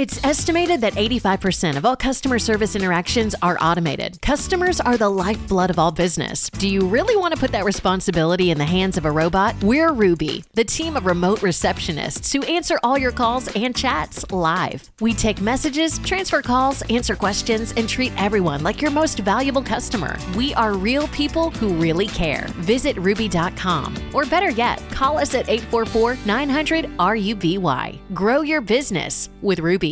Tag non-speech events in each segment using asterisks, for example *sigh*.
It's estimated that 85% of all customer service interactions are automated. Customers are the lifeblood of all business. Do you really want to put that responsibility in the hands of a robot? We're Ruby, the team of remote receptionists who answer all your calls and chats live. We take messages, transfer calls, answer questions, and treat everyone like your most valuable customer. We are real people who really care. Visit ruby.com or better yet, call us at 844 900 RUBY. Grow your business with Ruby.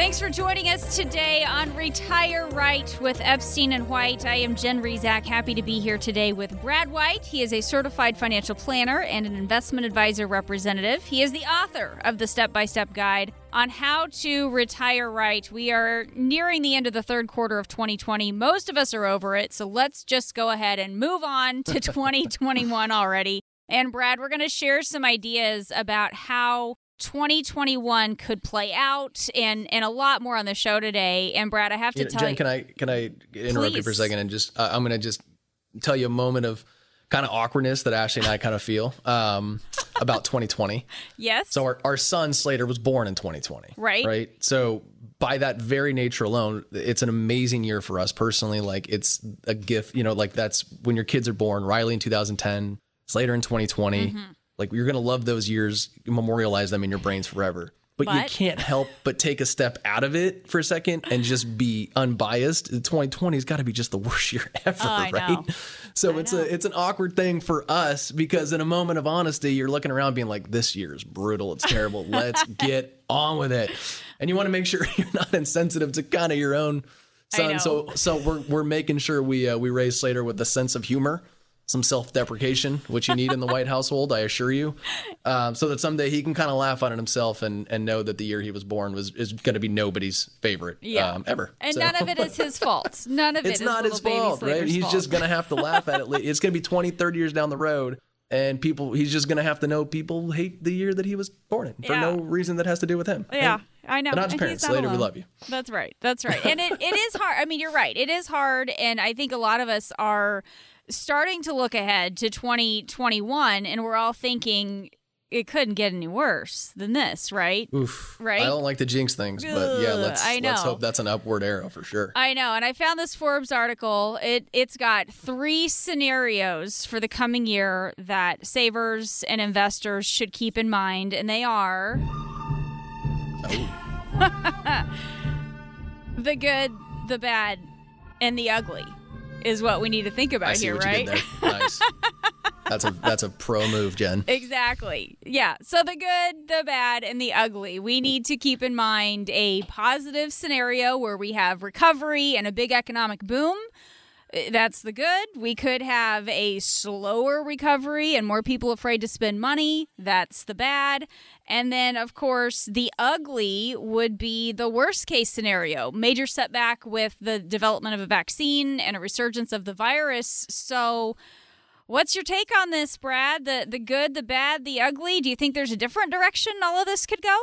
Thanks for joining us today on Retire Right with Epstein and White. I am Jen Rizak, happy to be here today with Brad White. He is a certified financial planner and an investment advisor representative. He is the author of the step by step guide on how to retire right. We are nearing the end of the third quarter of 2020. Most of us are over it, so let's just go ahead and move on to *laughs* 2021 already. And Brad, we're going to share some ideas about how 2021 could play out and and a lot more on the show today and brad i have to You know, tell Jen, you can I can I interrupt you for a second and just uh, I'm gonna just tell you a moment of kind of awkwardness that Ashley and I kind of feel um, about 2020. *laughs* yes So our, our son Slater was born in 2020. Right. Right. So by that very nature alone, it's an amazing year for us personally. Like it's a gift, you know, like that's when your kids are born. Riley in 2010, Slater in 2020. Mm-hmm. Like you're gonna love those years, memorialize them in your brains forever. But, you can't help but take a step out of it for a second and just be unbiased. 2020 has got to be just the worst year *laughs* ever, Oh, right? know. So it's a it's an awkward thing for us because in a moment of honesty, you're looking around being like, "This year is brutal. It's terrible. *laughs* Let's get on with it." And you want to make sure *laughs* you're not insensitive to kind of your own son. So so we're we're making sure we uh, we raise Slater with a sense of humor. Some self-deprecation, which you need in the White *laughs* household, I assure you, um, so that someday he can kind of laugh on it himself and, and know that the year he was born was is going to be nobody's favorite Yeah. um, ever. and So- none of it is his fault none of *laughs* it it's is not his fault, right? He's fault. just going to have to laugh at it. *laughs* It's going to be 20, 30 years down the road. And people, he's just going to have to know people hate the year that he was born in for Yeah. no reason that has to do with him. Yeah, And I know. Not his parents. not Slater, we love you. That's right. That's right. And it, it is hard. I mean, you're right. It is hard. And I think a lot of us are starting to look ahead to 2021 and we're all thinking it couldn't get any worse than this, right? Oof. Right? I don't like to jinx things, but yeah, let's let's hope that's an upward arrow for sure. I know, and I found this Forbes article. It it's got three scenarios for the coming year that savers and investors should keep in mind, and they are oh. *laughs* the good, the bad, and the ugly is what we need to think about I see here, what right? you did there. Nice. that's a that's a pro move, Jen. *laughs* Exactly. Yeah. So the good, the bad, and the ugly. We need to keep in mind a positive scenario where we have recovery and a big economic boom. Uh, That's the good. We could have a slower recovery and more people afraid to spend money. That's the bad. And then, of course, the ugly would be the worst case scenario major setback with the development of a vaccine and a resurgence of the virus. So, What's your take on this, Brad? The the good, the bad, the ugly? Do you think there's a different direction all of this could go?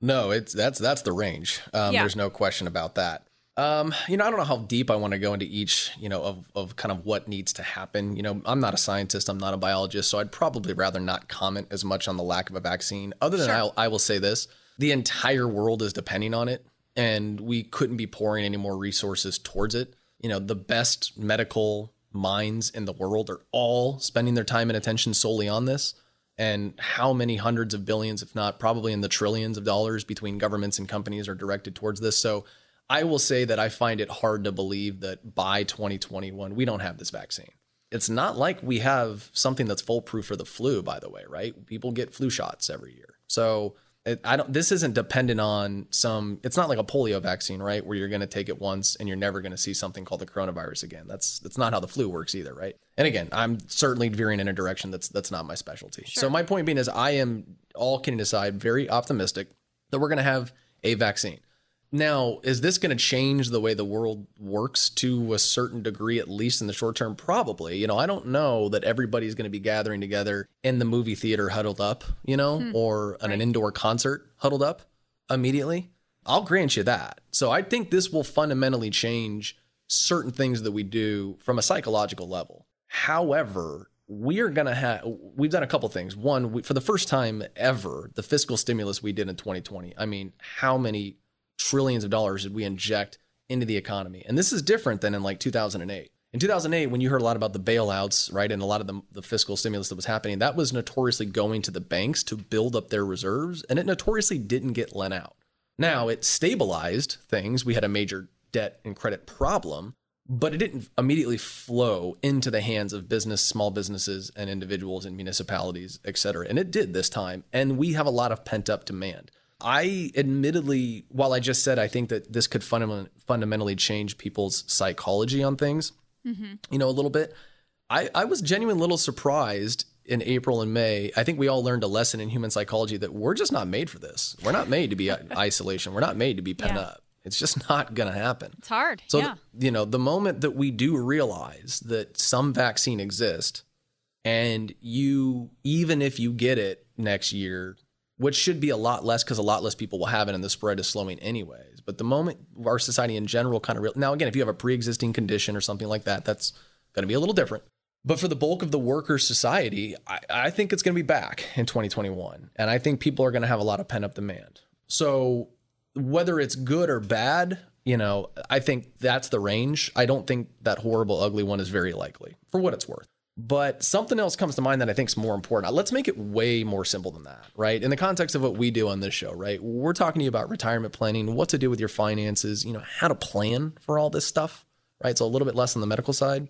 No, it's that's that's the range. Um, Yeah. There's no question about that. Um, you know, I don't know how deep I want to go into each, you know, of, of kind of what needs to happen. You know, I'm not a scientist, I'm not a biologist, so I'd probably rather not comment as much on the lack of a vaccine. Other than Sure. I'll, I will say this: the entire world is depending on it, and we couldn't be pouring any more resources towards it. You know, the best medical minds in the world are all spending their time and attention solely on this and how many hundreds of billions, if not probably in the trillions of dollars between governments and companies are directed towards this. So I will say that I find it hard to believe that by 2021, we don't have this vaccine. It's not like we have something that's foolproof for the flu, by the way, right? People get flu shots every year. So it, I don't, this isn't dependent on some, it's not like a polio vaccine, right? Where you're going to take it once and you're never going to see something called the coronavirus again. That's, that's not how the flu works either, right? And again, I'm certainly veering in a direction that's, that's not my specialty. So my point being is I am all kidding aside, very optimistic that we're going to have a vaccine. Now, is this going to change the way the world works to a certain degree, at least in the short term? Probably. You know, I don't know that everybody's going to be gathering together in the movie theater huddled up, you know, hmm. or at an indoor concert huddled up immediately. I'll grant you that. So I think this will fundamentally change certain things that we do from a psychological level. However, we are going to have, we've done a couple things. One, we, for the first time ever, the fiscal stimulus we did in 2020. I mean, how many trillions of dollars did we inject into the economy? And this is different than in like 2008. In 2008, when you heard a lot about the bailouts, right, and a lot of the, the fiscal stimulus that was happening, that was notoriously going to the banks to build up their reserves, and it notoriously didn't get lent out. Now, it stabilized things. We had a major debt and credit problem, but it didn't immediately flow into the hands of business, small businesses, and individuals and municipalities, et cetera. And it did this time. And we have a lot of pent up demand. I admittedly, while I just said I think that this could fundament- fundamentally change people's psychology on things, mm-hmm. you know, a little bit, I, I was genuinely a little surprised in April and May. I think we all learned a lesson in human psychology that we're just not made for this. We're not made to be *laughs* isolation. We're not made to be pent yeah. up. It's just not going to happen. It's hard. So, yeah. you know, the moment that we do realize that some vaccine exists and you, even if you get it next year, which should be a lot less because a lot less people will have it and the spread is slowing anyways. But the moment our society in general kind of, re- now again, if you have a pre existing condition or something like that, that's going to be a little different. But for the bulk of the worker society, I, I think it's going to be back in 2021. And I think people are going to have a lot of pent up demand. So whether it's good or bad, you know, I think that's the range. I don't think that horrible, ugly one is very likely for what it's worth. But something else comes to mind that I think is more important. Let's make it way more simple than that, right? In the context of what we do on this show, right? We're talking to you about retirement planning, what to do with your finances, you know, how to plan for all this stuff, right? So a little bit less on the medical side.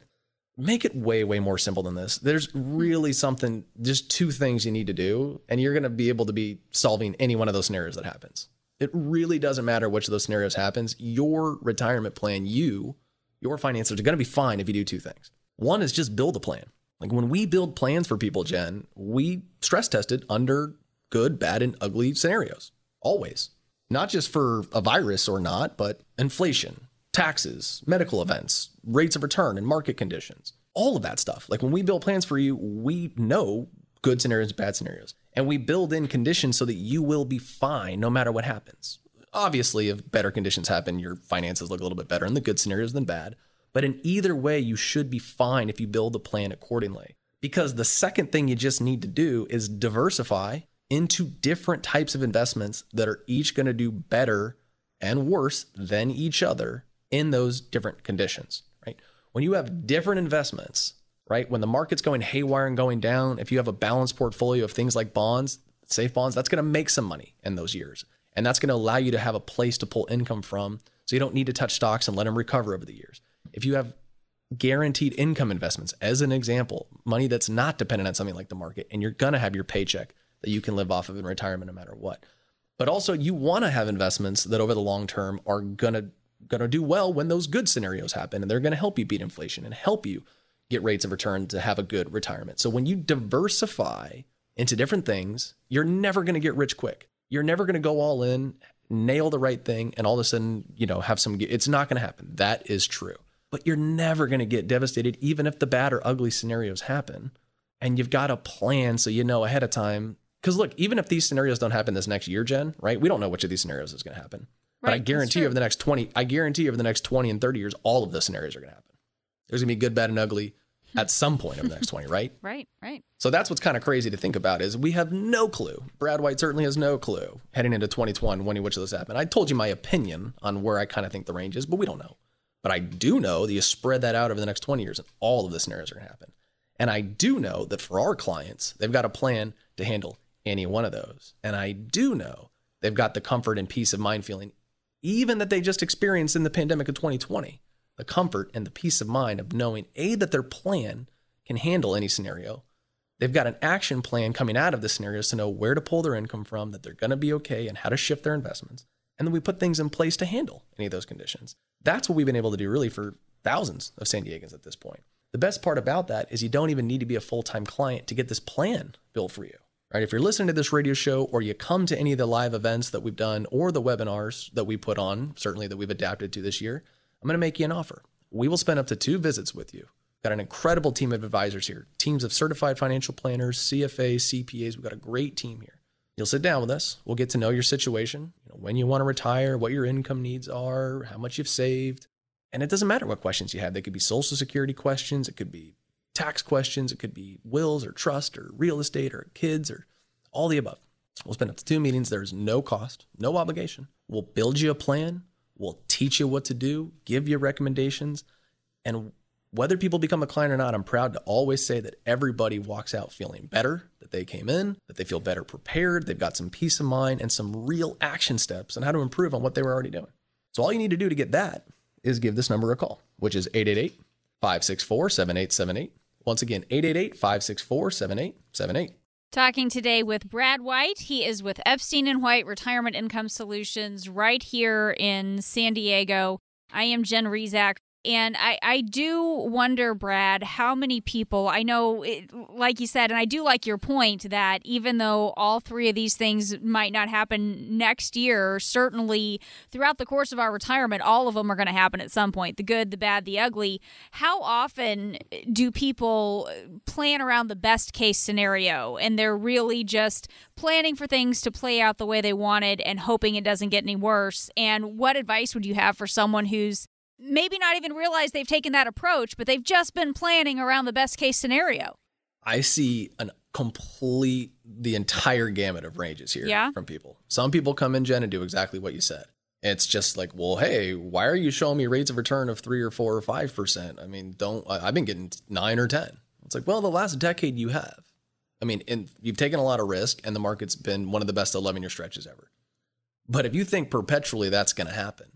Make it way, way more simple than this. There's really something, just two things you need to do, and you're going to be able to be solving any one of those scenarios that happens. It really doesn't matter which of those scenarios happens. Your retirement plan, you, your finances are going to be fine if you do two things. One is just build a plan. Like when we build plans for people, Jen, we stress tested under good, bad, and ugly scenarios. Always. Not just for a virus or not, but inflation, taxes, medical events, rates of return, and market conditions. All of that stuff. Like when we build plans for you, we know good scenarios, bad scenarios. And we build in conditions so that you will be fine no matter what happens. Obviously, if better conditions happen, your finances look a little bit better in the good scenarios than bad. But in either way, you should be fine if you build a plan accordingly. Because the second thing you just need to do is diversify into different types of investments that are each going to do better and worse than each other in those different conditions, right? When you have different investments right? When the market's going haywire and going down, if you have a balanced portfolio of things like bonds, safe bonds, that's going to make some money in those years. And that's going to allow you to have a place to pull income from. So you don't need to touch stocks and let them recover over the years. If you have guaranteed income investments, as an example, money that's not dependent on something like the market, and you're going to have your paycheck that you can live off of in retirement no matter what. But also, you want to have investments that over the long term are going to going to do well when those good scenarios happen and they're going to help you beat inflation and help you get rates of return to have a good retirement. So when you diversify into different things, you're never going to get rich quick. You're never going to go all in, nail the right thing, and all of a sudden, you know, have some. It's not going to happen. That is true. But you're never going to get devastated, even if the bad or ugly scenarios happen. And you've got a plan so you know ahead of time. Because look, even if these scenarios don't happen this next year, Jen, right? We don't know which of these scenarios is going to happen. Right, but I guarantee you over the next 20, I guarantee you over the next 20 and 30 years, all of the scenarios are going to happen. There's gonna be good, bad, and ugly hmm. at some point over the next 20, right? *laughs* Right, right. So that's what's kind of crazy to think about is we have no clue. Brad White certainly has no clue heading into 2021 when which of this happened. I told you my opinion on where I kind of think the range is, but we don't know. But I do know that you spread that out over the next 20 years and all of the scenarios are gonna happen. And I do know that for our clients, they've got a plan to handle any one of those. And I do know they've got the comfort and peace of mind feeling, even that they just experienced in the pandemic of 2020 the comfort and the peace of mind of knowing A, that their plan can handle any scenario. They've got an action plan coming out of the scenarios to know where to pull their income from, that they're going to be okay, and how to shift their investments. And then we put things in place to handle any of those conditions. That's what we've been able to do really for thousands of San Diegans at this point. The best part about that is you don't even need to be a full time client to get this plan built for you. Right? If you're listening to this radio show or you come to any of the live events that we've done or the webinars that we put on, certainly that we've adapted to this year, I'm going to make you an offer. We will spend up to two visits with you. We've Got an incredible team of advisors here, teams of certified financial planners, CFAs, CPAs. We've got a great team here. You'll sit down with us. We'll get to know your situation, you know, when you want to retire, what your income needs are, how much you've saved. And it doesn't matter what questions you have. They could be social security questions, it could be tax questions, it could be wills or trust or real estate or kids or all the above. We'll spend up to two meetings. There's no cost, no obligation. We'll build you a plan. We'll teach you what to do, give you recommendations. And whether people become a client or not, I'm proud to always say that everybody walks out feeling better, that they came in, that they feel better prepared, they've got some peace of mind and some real action steps on how to improve on what they were already doing. So all you need to do to get that is give this number a call, which is 888 564 7878. Once again, 888 564 7878. Talking today with Brad White. He is with Epstein and White Retirement Income Solutions right here in San Diego. I am Jen Rizak. And I, I do wonder, Brad, how many people I know, it, like you said, and I do like your point that even though all three of these things might not happen next year, certainly throughout the course of our retirement, all of them are going to happen at some point the good, the bad, the ugly. How often do people plan around the best case scenario and they're really just planning for things to play out the way they wanted and hoping it doesn't get any worse? And what advice would you have for someone who's maybe not even realize they've taken that approach, but they've just been planning around the best case scenario. I see an complete the entire gamut of ranges here yeah. from people. Some people come in, Jen, and do exactly what you said. It's just like, well, hey, why are you showing me rates of return of three or four or five percent? I mean, don't I've been getting nine or ten. It's like, well, the last decade you have. I mean, and you've taken a lot of risk, and the market's been one of the best 11 year stretches ever. But if you think perpetually that's going to happen,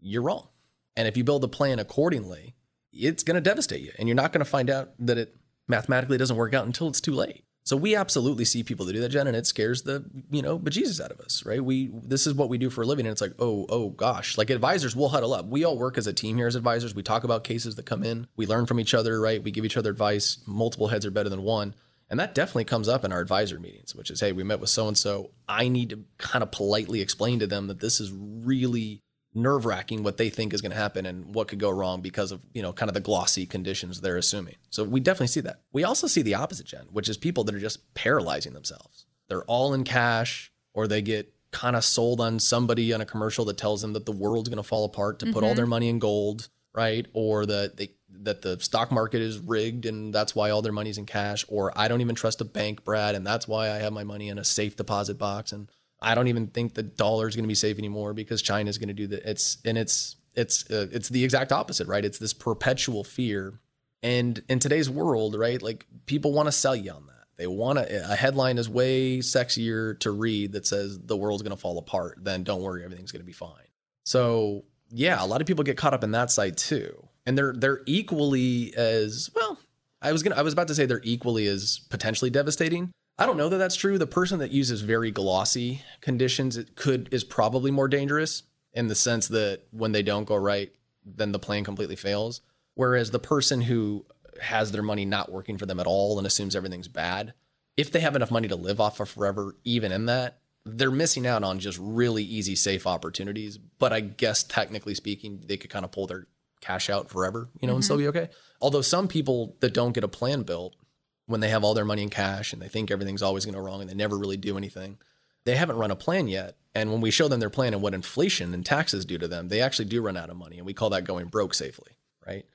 you're wrong. And if you build a plan accordingly, it's going to devastate you. And you're not going to find out that it mathematically doesn't work out until it's too late. So we absolutely see people that do that, Jen, and it scares the, you know, bejesus out of us, right? We this is what we do for a living. And it's like, oh, oh gosh. Like advisors, we'll huddle up. We all work as a team here as advisors. We talk about cases that come in. We learn from each other, right? We give each other advice. Multiple heads are better than one. And that definitely comes up in our advisor meetings, which is, hey, we met with so and so. I need to kind of politely explain to them that this is really nerve wracking what they think is going to happen and what could go wrong because of, you know, kind of the glossy conditions they're assuming. So we definitely see that. We also see the opposite, Jen, which is people that are just paralyzing themselves. They're all in cash or they get kind of sold on somebody on a commercial that tells them that the world's going to fall apart to mm-hmm. put all their mm-hmm. money in gold, right? Or that they that the stock market is rigged and that's why all their money's in cash or I don't even trust a bank, Brad, and that's why I have my money in a safe deposit box and I don't even think the dollar is going to be safe anymore because China is going to do that. It's and it's it's uh, it's the exact opposite, right? It's this perpetual fear. And in today's world, right, like people want to sell you on that. They want to, a headline is way sexier to read that says the world's going to fall apart than don't worry, everything's going to be fine. So yeah, a lot of people get caught up in that side too, and they're they're equally as well. I was gonna I was about to say they're equally as potentially devastating, I don't know that that's true. The person that uses very glossy conditions it could is probably more dangerous in the sense that when they don't go right, then the plan completely fails. Whereas the person who has their money not working for them at all and assumes everything's bad, if they have enough money to live off of forever, even in that, they're missing out on just really easy, safe opportunities. But I guess technically speaking, they could kind of pull their cash out forever, you know, mm-hmm. and still be okay. Although some people that don't get a plan built when they have all their money in cash and they think everything's always going to go wrong and they never really do anything. They haven't run a plan yet. And when we show them their plan and what inflation and taxes do to them, they actually do run out of money. And we call that going broke safely, right?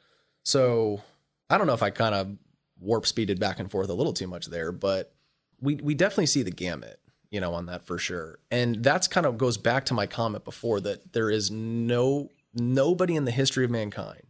So I don't know if I kind of warp speeded back and forth a little too much there, but we, we definitely see the gamut, you know, on that for sure. And that's kind of goes back to my comment before that there is no, nobody in the history of mankind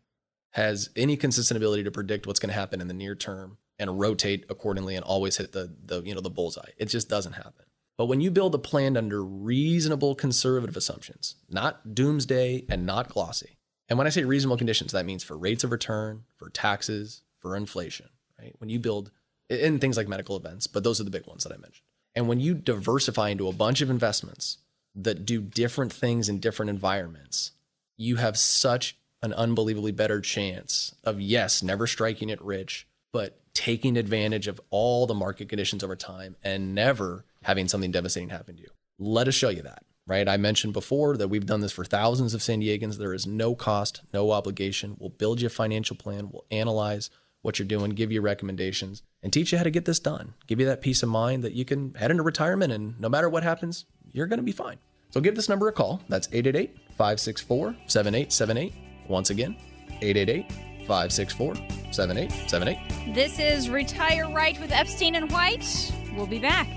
has any consistent ability to predict what's going to happen in the near term and rotate accordingly and always hit the the you know the bullseye. It just doesn't happen. But when you build a plan under reasonable conservative assumptions, not doomsday and not glossy. And when I say reasonable conditions, that means for rates of return, for taxes, for inflation, right? When you build in things like medical events, but those are the big ones that I mentioned. And when you diversify into a bunch of investments that do different things in different environments, you have such an unbelievably better chance of yes, never striking it rich, but taking advantage of all the market conditions over time and never having something devastating happen to you. Let us show you that, right? I mentioned before that we've done this for thousands of San Diegans. There is no cost, no obligation. We'll build you a financial plan, we'll analyze what you're doing, give you recommendations, and teach you how to get this done. Give you that peace of mind that you can head into retirement and no matter what happens, you're going to be fine. So give this number a call. That's 888 564 7878. Once again, 888 564 7878. This is Retire Right with Epstein and White. We'll be back.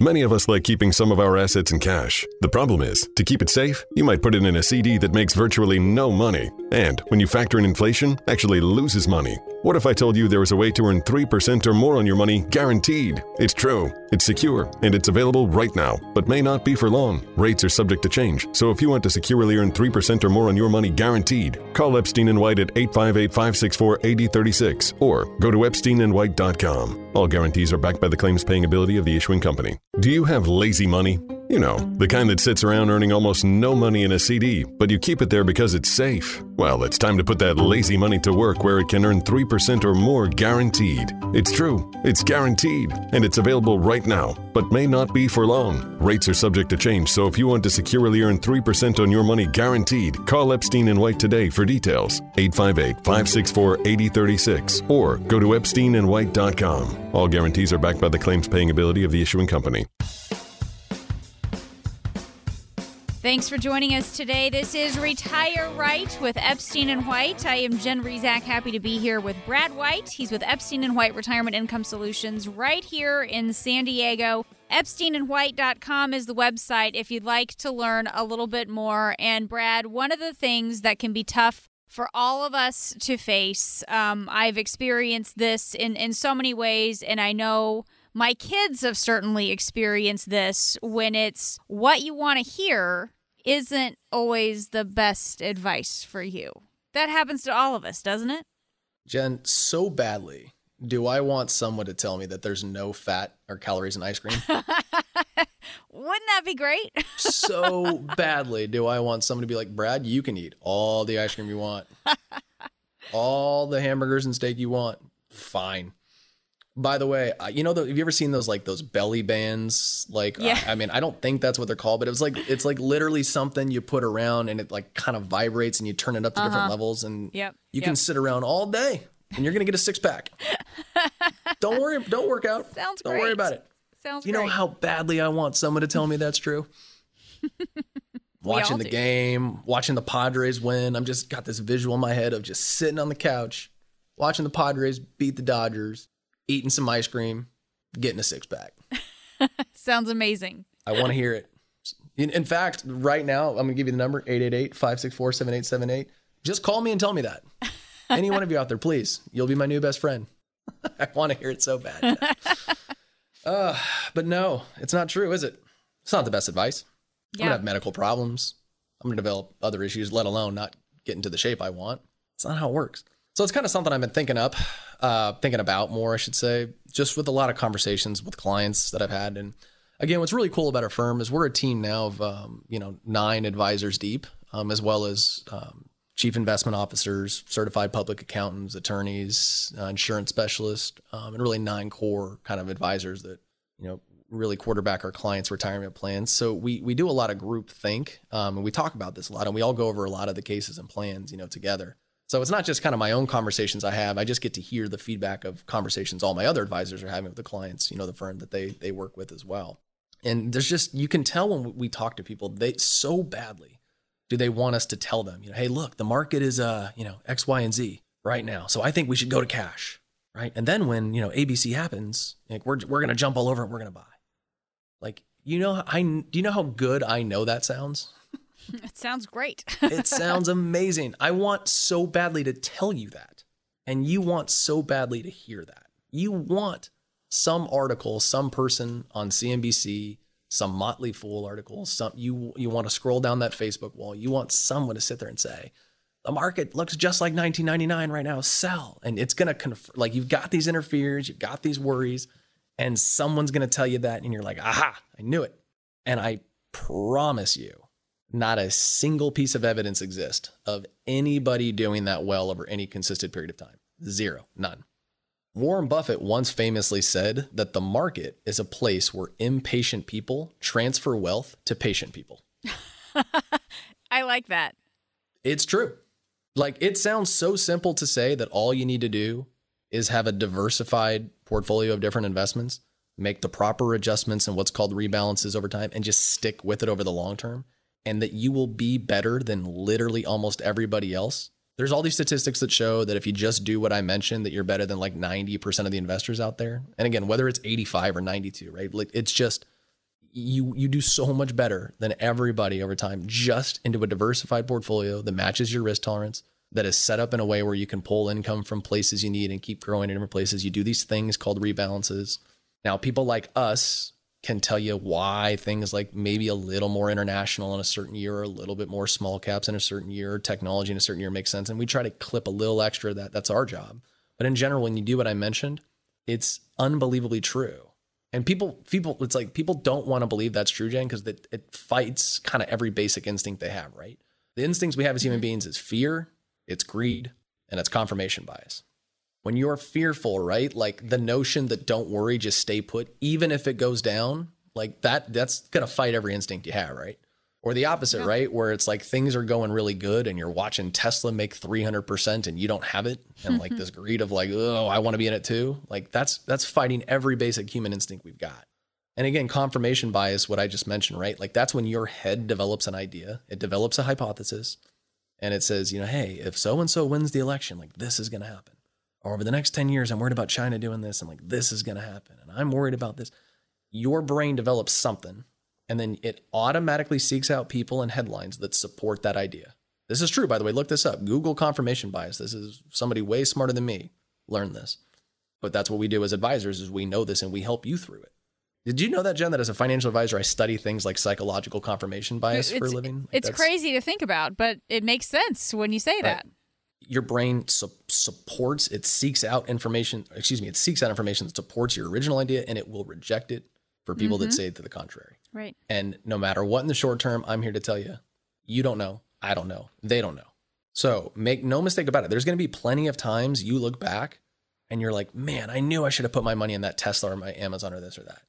Many of us like keeping some of our assets in cash. The problem is, to keep it safe, you might put it in a CD that makes virtually no money. And when you factor in inflation, actually loses money. What if I told you there was a way to earn 3% or more on your money guaranteed? It's true, it's secure, and it's available right now, but may not be for long. Rates are subject to change, so if you want to securely earn 3% or more on your money guaranteed, call Epstein and White at 858 564 8036 or go to epsteinandwhite.com. All guarantees are backed by the claims paying ability of the issuing company. Do you have lazy money? You know, the kind that sits around earning almost no money in a CD, but you keep it there because it's safe. Well, it's time to put that lazy money to work where it can earn 3% or more guaranteed. It's true, it's guaranteed, and it's available right now, but may not be for long. Rates are subject to change, so if you want to securely earn 3% on your money guaranteed, call Epstein and White today for details. 858 564 8036 or go to epsteinandwhite.com. All guarantees are backed by the claims paying ability of the issuing company. Thanks for joining us today. This is Retire Right with Epstein and White. I am Jen Rizak, happy to be here with Brad White. He's with Epstein and White Retirement Income Solutions right here in San Diego. EpsteinandWhite.com is the website if you'd like to learn a little bit more. And Brad, one of the things that can be tough for all of us to face, um, I've experienced this in, in so many ways, and I know my kids have certainly experienced this when it's what you want to hear isn't always the best advice for you. That happens to all of us, doesn't it? Jen, so badly do I want someone to tell me that there's no fat or calories in ice cream. *laughs* Wouldn't that be great? *laughs* so badly do I want someone to be like, Brad, you can eat all the ice cream you want, *laughs* all the hamburgers and steak you want. Fine. By the way, you know, the, have you ever seen those like those belly bands? Like, yeah. I, I, mean, I don't think that's what they're called, but it was like it's like literally something you put around and it like kind of vibrates and you turn it up to uh-huh. different levels and yep. you yep. can sit around all day and you're gonna get a six pack. *laughs* don't worry, don't work out. Sounds don't great. worry about it. Sounds. You great. know how badly I want someone to tell me that's true. *laughs* watching the do. game, watching the Padres win. I'm just got this visual in my head of just sitting on the couch, watching the Padres beat the Dodgers eating some ice cream, getting a six pack. *laughs* Sounds amazing. I want to hear it. In, in, fact, right now, I'm going to give you the number 888 564 7878. Just call me and tell me that. *laughs* Any one of you out there, please. You'll be my new best friend. *laughs* I want to hear it so bad. uh, but no, it's not true, is it? It's not the best advice. Yeah. I'm going to have medical problems. I'm going to develop other issues, let alone not get into the shape I want. It's not how it works. So it's kind of something I've been thinking up, uh, thinking about more, I should say, just with a lot of conversations with clients that I've had. And again, what's really cool about our firm is we're a team now of um, you know nine advisors deep, um, as well as um, chief investment officers, certified public accountants, attorneys, uh, insurance specialists, um, and really nine core kind of advisors that you know really quarterback our clients' retirement plans. So we we do a lot of group think, um, and we talk about this a lot, and we all go over a lot of the cases and plans, you know, together. So it's not just kind of my own conversations I have. I just get to hear the feedback of conversations all my other advisors are having with the clients, you know, the firm that they they work with as well. And there's just you can tell when we talk to people, they so badly do they want us to tell them, you know, hey, look, the market is uh, you know, X, Y, and Z right now. So I think we should go to cash. Right. And then when, you know, ABC happens, like we're we're gonna jump all over it, we're gonna buy. Like, you know, I do you know how good I know that sounds? *laughs* It sounds great. *laughs* it sounds amazing. I want so badly to tell you that. And you want so badly to hear that. You want some article, some person on CNBC, some Motley Fool article, some you you want to scroll down that Facebook wall. You want someone to sit there and say, the market looks just like 1999 right now. Sell, and it's gonna conf- like you've got these interferes, you've got these worries, and someone's gonna tell you that, and you're like, aha, I knew it. And I promise you, not a single piece of evidence exists of anybody doing that well over any consistent period of time. Zero, none. Warren Buffett once famously said that the market is a place where impatient people transfer wealth to patient people. *laughs* I like that. It's true. Like it sounds so simple to say that all you need to do is have a diversified portfolio of different investments, make the proper adjustments and what's called rebalances over time, and just stick with it over the long term and that you will be better than literally almost everybody else There's all these statistics that show that if you just do what I mentioned, that you're better than like 90% of the investors out there. And again, whether it's 85 or 92, right? Like it's just you you do so much better than everybody over time just into a diversified portfolio that matches your risk tolerance that is set up in a way where you can pull income from places you need and keep growing in different places you do these things called rebalances now people like us can tell you why things like maybe a little more international in a certain year or a little bit more small caps in a certain year or technology in a certain year makes sense and we try to clip a little extra that that's our job but in general when you do what i mentioned it's unbelievably true and people, people, it's like people don't want to believe that's true, Jen, because it, it fights kind of every basic instinct they have, right? The instincts we have as human mm-hmm. beings is fear, it's greed, and it's confirmation bias. When you're fearful, right? Like the notion that don't worry, just stay put, even if it goes down, like that, that's gonna fight every instinct you have, right? Or the opposite, yeah. right? Where it's like things are going really good and you're watching Tesla make 300% and you don't have it. And like mm-hmm. this greed of like, oh, I want to be in it too. Like that's, that's fighting every basic human instinct we've got. And again, confirmation bias, what I just mentioned, right? Like that's when your head develops an idea, it develops a hypothesis, and it says, you know, hey, if so and so wins the election, like this is going to happen. Over the next 10 years, I'm worried about China doing this, and like this is going to happen. And I'm worried about this. Your brain develops something and then it automatically seeks out people and headlines that support that idea. This is true, by the way. Look this up. Google confirmation bias. This is somebody way smarter than me learned this. But that's what we do as advisors is we know this and we help you through it. Did you know that, Jen, that as a financial advisor, I study things like psychological confirmation bias it's, for a living? Like it's crazy to think about, but it makes sense when you say right. that. Your brain su- supports, it seeks out information, excuse me, it seeks out information that supports your original idea and it will reject it for people mm-hmm. that say to the contrary. Right. And no matter what in the short term, I'm here to tell you, you don't know. I don't know. They don't know. So make no mistake about it. There's going to be plenty of times you look back and you're like, man, I knew I should have put my money in that Tesla or my Amazon or this or that.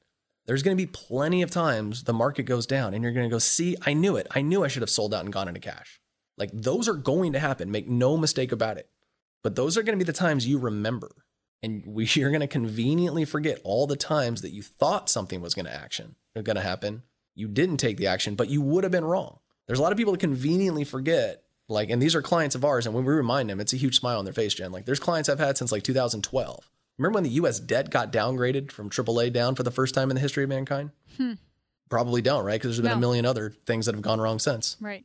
There's going to be plenty of times the market goes down and you're going to go, see, I knew it. I knew I should have sold out and gone into cash. Like those are going to happen. Make no mistake about it. But those are going to be the times you remember. And we, *laughs* you're going to conveniently forget all the times that you thought something was going to action going to happen. You didn't take the action, but you would have been wrong. There's a lot of people that conveniently forget, like, and these are clients of ours, and when we remind them, it's a huge smile on their face, Jen. Like, there's clients I've had since like 2012. Remember when the U.S. debt got downgraded from AAA down for the first time in the history of mankind? Hmm. Probably don't, right? Because there's been no. a million other things that have gone wrong since. Right.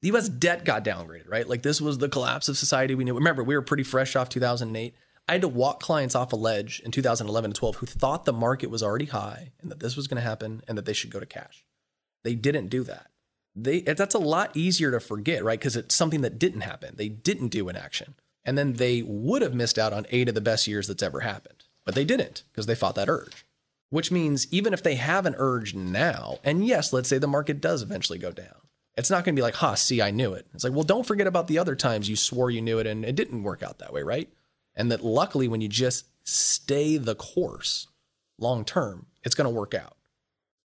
The U.S. debt got downgraded, right? Like this was the collapse of society we knew. Remember, we were pretty fresh off 2008. I had to walk clients off a ledge in 2011 and 12 who thought the market was already high and that this was going to happen and that they should go to cash. They didn't do that. They that's a lot easier to forget, right? Because it's something that didn't happen. They didn't do an action. And then they would have missed out on eight of the best years that's ever happened. But they didn't because they fought that urge. Which means even if they have an urge now, and yes, let's say the market does eventually go down, it's not going to be like, ha, see, I knew it. It's like, well, don't forget about the other times you swore you knew it and it didn't work out that way, right? And that luckily, when you just stay the course long term, it's going to work out.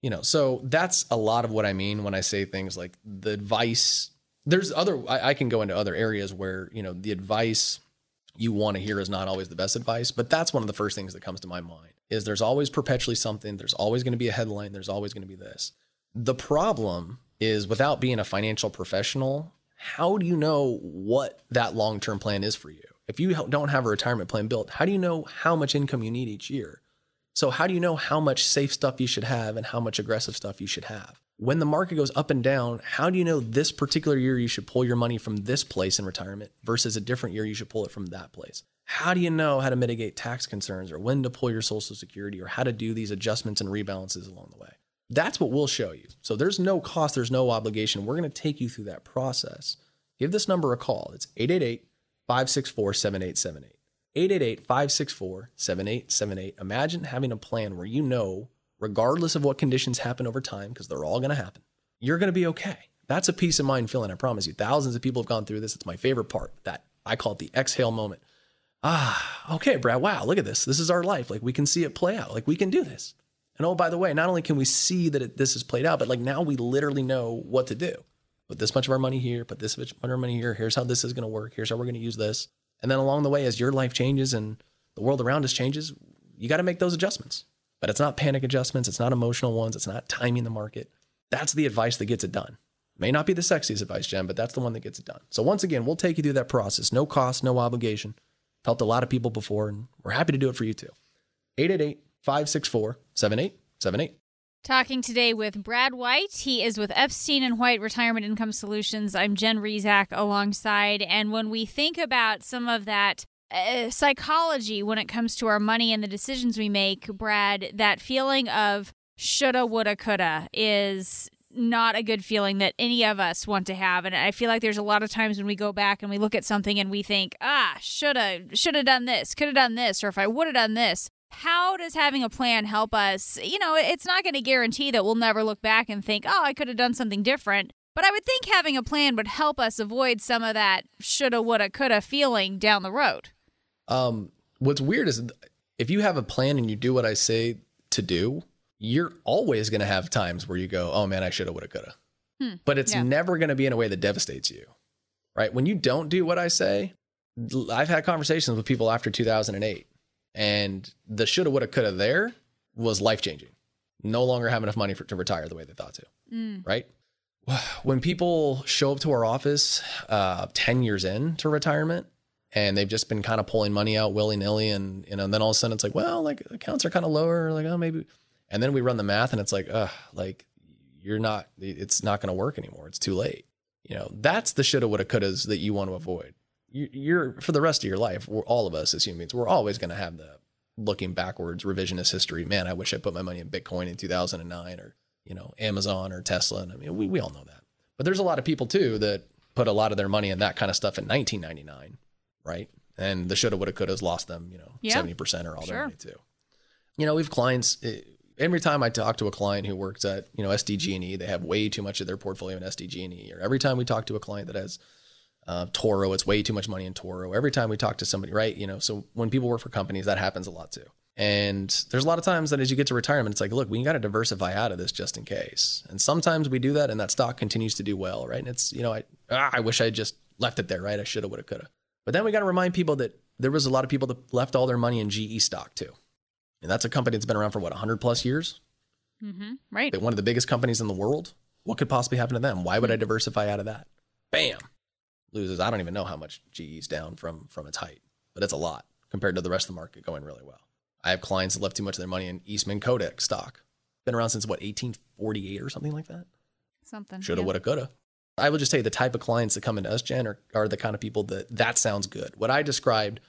You know, so that's a lot of what I mean when I say things like the advice. There's other, I, I can go into other areas where, you know, the advice you want to hear is not always the best advice, but that's one of the first things that comes to my mind is there's always perpetually something, there's always going to be a headline, there's always going to be this. The problem is without being a financial professional, how do you know what that long-term plan is for you? If you don't have a retirement plan built, how do you know how much income you need each year? So, how do you know how much safe stuff you should have and how much aggressive stuff you should have? When the market goes up and down, how do you know this particular year you should pull your money from this place in retirement versus a different year you should pull it from that place? How do you know how to mitigate tax concerns or when to pull your Social Security or how to do these adjustments and rebalances along the way? That's what we'll show you. So, there's no cost, there's no obligation. We're going to take you through that process. Give this number a call. It's 888 564 7878. 888 564 7878. Imagine having a plan where you know, regardless of what conditions happen over time, because they're all going to happen, you're going to be okay. That's a peace of mind feeling, I promise you. Thousands of people have gone through this. It's my favorite part. That I call it the exhale moment. Ah, okay, Brad, wow, look at this. This is our life. Like we can see it play out. Like we can do this. And oh, by the way, not only can we see that it, this is played out, but like now we literally know what to do put this much of our money here, put this much of our money here. Here's how this is going to work. Here's how we're going to use this. And then along the way, as your life changes and the world around us changes, you got to make those adjustments. But it's not panic adjustments. It's not emotional ones. It's not timing the market. That's the advice that gets it done. May not be the sexiest advice, Jen, but that's the one that gets it done. So once again, we'll take you through that process. No cost, no obligation. Helped a lot of people before, and we're happy to do it for you too. 888 564 7878. Talking today with Brad White. He is with Epstein and White Retirement Income Solutions. I'm Jen Rizak alongside. And when we think about some of that uh, psychology when it comes to our money and the decisions we make, Brad, that feeling of shoulda, woulda, coulda is not a good feeling that any of us want to have and i feel like there's a lot of times when we go back and we look at something and we think ah shoulda shoulda done this coulda done this or if i woulda done this how does having a plan help us? You know, it's not going to guarantee that we'll never look back and think, oh, I could have done something different. But I would think having a plan would help us avoid some of that shoulda, woulda, coulda feeling down the road. Um, what's weird is if you have a plan and you do what I say to do, you're always going to have times where you go, oh man, I shoulda, woulda, coulda. Hmm. But it's yeah. never going to be in a way that devastates you, right? When you don't do what I say, I've had conversations with people after 2008 and the shoulda, woulda, coulda there was life changing. No longer have enough money for, to retire the way they thought to. Mm. Right. *sighs* When people show up to our office uh, 10 years into retirement and they've just been kind of pulling money out willy nilly, and, you know, and then all of a sudden it's like, well, like accounts are kind of lower. Like, oh, maybe. And then we run the math and it's like, uh, like you're not, it's not going to work anymore. It's too late. You know, that's the shoulda, woulda, couldas that you want to avoid you're for the rest of your life, we're, all of us as humans, we're always going to have the looking backwards revisionist history. Man, I wish I put my money in Bitcoin in 2009 or, you know, Amazon or Tesla. And I mean, we, we all know that. But there's a lot of people too that put a lot of their money in that kind of stuff in 1999, right? And the shoulda, woulda, coulda lost them, you know, yeah. 70% or all sure. their money too. You know, we have clients. Eh, every time I talk to a client who works at, you know, SDG&E, they have way too much of their portfolio in SDG&E. Or every time we talk to a client that has uh, Toro, it's way too much money in Toro. Every time we talk to somebody, right? You know, so when people work for companies, that happens a lot too. And there's a lot of times that as you get to retirement, it's like, look, we got to diversify out of this just in case. And sometimes we do that, and that stock continues to do well, right? And it's, you know, I ah, I wish I just left it there, right? I shoulda, woulda, coulda. But then we got to remind people that there was a lot of people that left all their money in GE stock too, and that's a company that's been around for what 100 plus years, mm-hmm. right? One of the biggest companies in the world. What could possibly happen to them? Why would I diversify out of that? Bam loses. I don't even know how much GE's down from from its height, but it's a lot compared to the rest of the market going really well. I have clients that left too much of their money in Eastman Kodak stock. Been around since what 1848 or something like that. Something. Shoulda, yeah. woulda, coulda. I will just tell you the type of clients that come into us, Jen, are, are the kind of people that that sounds good. What I described,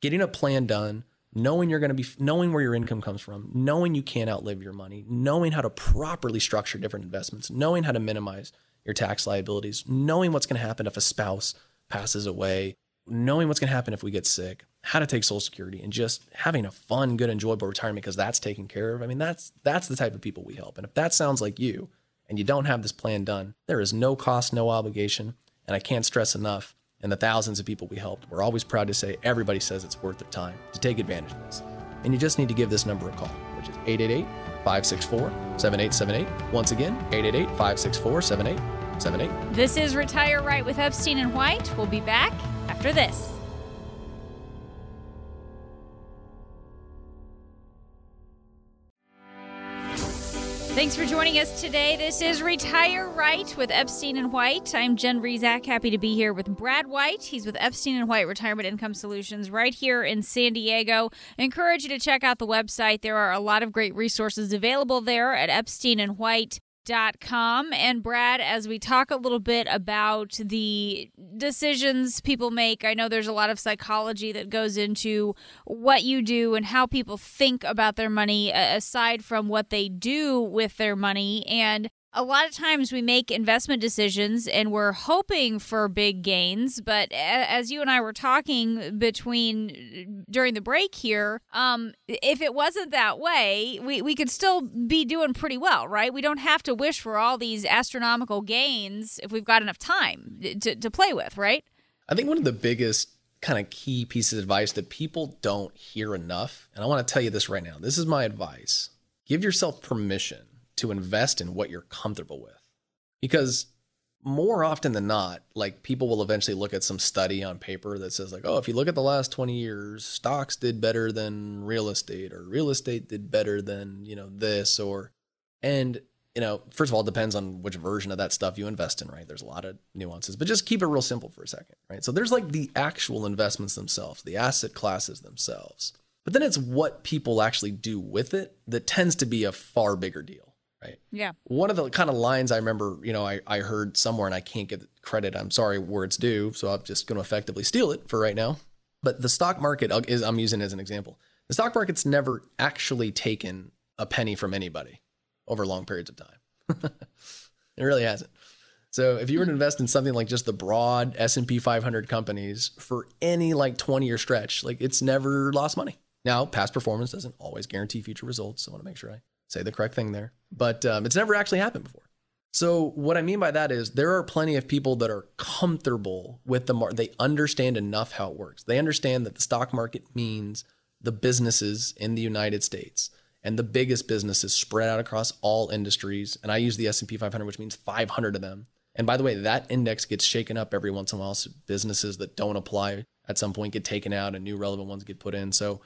getting a plan done, knowing you're going to be, knowing where your income comes from, knowing you can't outlive your money, knowing how to properly structure different investments, knowing how to minimize your tax liabilities, knowing what's going to happen if a spouse passes away, knowing what's going to happen if we get sick, how to take social security and just having a fun, good, enjoyable retirement because that's taken care of. I mean, that's that's the type of people we help. And if that sounds like you and you don't have this plan done, there is no cost, no obligation, and I can't stress enough and the thousands of people we helped, we're always proud to say everybody says it's worth their time to take advantage of this. And you just need to give this number a call, which is 888 564 7878. Once again, 888 564 7878. This is Retire Right with Epstein and White. We'll be back after this. Thanks for joining us today. This is Retire Right with Epstein and White. I'm Jen Rizak. Happy to be here with Brad White. He's with Epstein and White Retirement Income Solutions right here in San Diego. I encourage you to check out the website. There are a lot of great resources available there at Epstein and White dot com. And brad as we talk a little bit about the decisions people make i know there's a lot of psychology that goes into what you do and how people think about their money aside from what they do with their money. And a lot of times we make investment decisions and we're hoping for big gains but as you and i were talking between during the break here um, if it wasn't that way we, we could still be doing pretty well right? We don't have to wish for all these astronomical gains if we've got enough time to, to play with right? I think one of the biggest kind of key pieces of advice that people don't hear enough and i want to tell you this right now this is my advice. Give yourself permission to invest in what you're comfortable with. Because more often than not, like people will eventually look at some study on paper that says, like, oh, if you look at the last 20 years, stocks did better than real estate, or real estate did better than, you know, this, or, and you know, first of all, it depends on which version of that stuff you invest in, right? There's a lot of nuances, but just keep it real simple for a second, right? So there's like the actual investments themselves, the asset classes themselves. But then it's what people actually do with it that tends to be a far bigger deal, right? Yeah. One of the kind of lines I remember, you know, I, I heard somewhere and I can't get credit. I'm sorry where it's due. So I'm just going to effectively steal it for right now. But the stock market is, I'm using as an example. The stock market's never actually taken a penny from anybody over long periods of time. *laughs* it really hasn't. So if you were to invest in something like just the broad S&P 500 companies for any like 20 year stretch, like it's never lost money. Now, past performance doesn't always guarantee future results. So I want to make sure I say the correct thing there, but um, it's never actually happened before. So what I mean by that is there are plenty of people that are comfortable with the market. They understand enough how it works. They understand that the stock market means the businesses in the United States and the biggest businesses spread out across all industries. And I use the S&P 500, which means 500 of them. And by the way, that index gets shaken up every once in a while. So businesses that don't apply at some point get taken out and new relevant ones get put in. So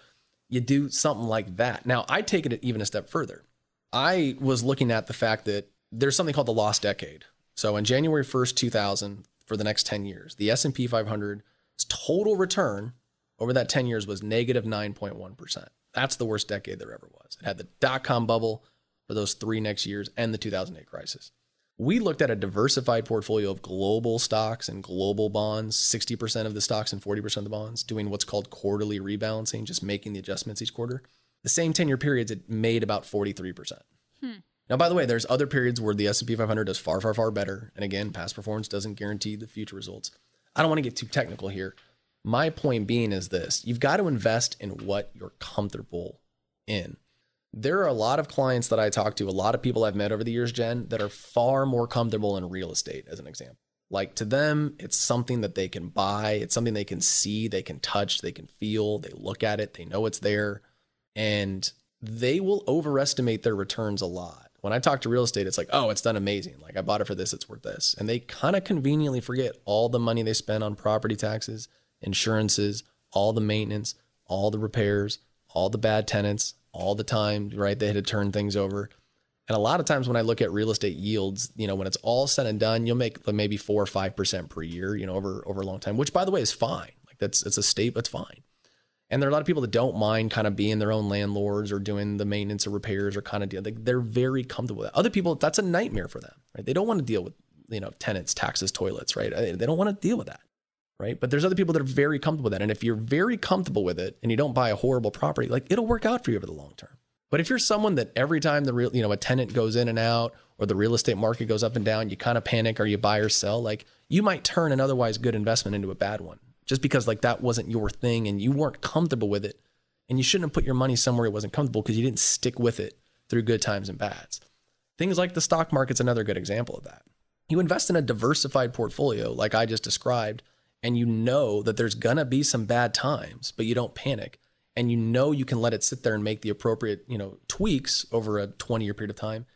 you do something like that. Now, I take it even a step further. I was looking at the fact that there's something called the lost decade. So in January 1st, 2000, for the next 10 years, the S&P 500's total return over that 10 years was negative 9.1. That's the worst decade there ever was. It had the dot com bubble for those three next years and the 2008 crisis. We looked at a diversified portfolio of global stocks and global bonds, 60% of the stocks and 40% of the bonds, doing what's called quarterly rebalancing, just making the adjustments each quarter. The same 10 year periods, it made about 43%. Hmm. Now, by the way, there's other periods where the S&P 500 does far, far, far better. And again, past performance doesn't guarantee the future results. I don't want to get too technical here, my point being is this you've got to invest in what you're comfortable in. There are a lot of clients that I talk to, a lot of people I've met over the years, Jen, that are far more comfortable in real estate, as an example. Like to them, it's something that they can buy, it's something they can see, they can touch, they can feel, they look at it, they know it's there, and they will overestimate their returns a lot. When I talk to real estate, it's like, oh, it's done amazing. Like I bought it for this, it's worth this. And they kind of conveniently forget all the money they spend on property taxes, insurances, all the maintenance, all the repairs, all the bad tenants, all the time, right? They had to turn things over. And a lot of times when I look at real estate yields, you know, when it's all said and done, you'll make maybe four or five percent per year, you know, over over a long time, which by the way is fine. Like that's it's a state, that's fine. And there are a lot of people that don't mind kind of being their own landlords or doing the maintenance or repairs or kind of deal. They're very comfortable with that. Other people, that's a nightmare for them, right? They don't want to deal with, you know, tenants, taxes, toilets, right? Uh, they don't want to deal with that right? But there's other people that are very comfortable with that. And if you're very comfortable with it and you don't buy a horrible property, like it'll work out for you over the long term. But if you're someone that every time the real, you know, a tenant goes in and out or the real estate market goes up and down, you kind of panic or you buy or sell, like you might turn an otherwise good investment into a bad one just because like that wasn't your thing and you weren't comfortable with it. And you shouldn't have put your money somewhere it wasn't comfortable because you didn't stick with it through good times and bads. Things like the stock market's another good example of that. You invest in a diversified portfolio like I just described and you know that there's gonna be some bad times, but you don't panic. And you know you can let it sit there and make the appropriate, you know, tweaks over a 20 year period of time,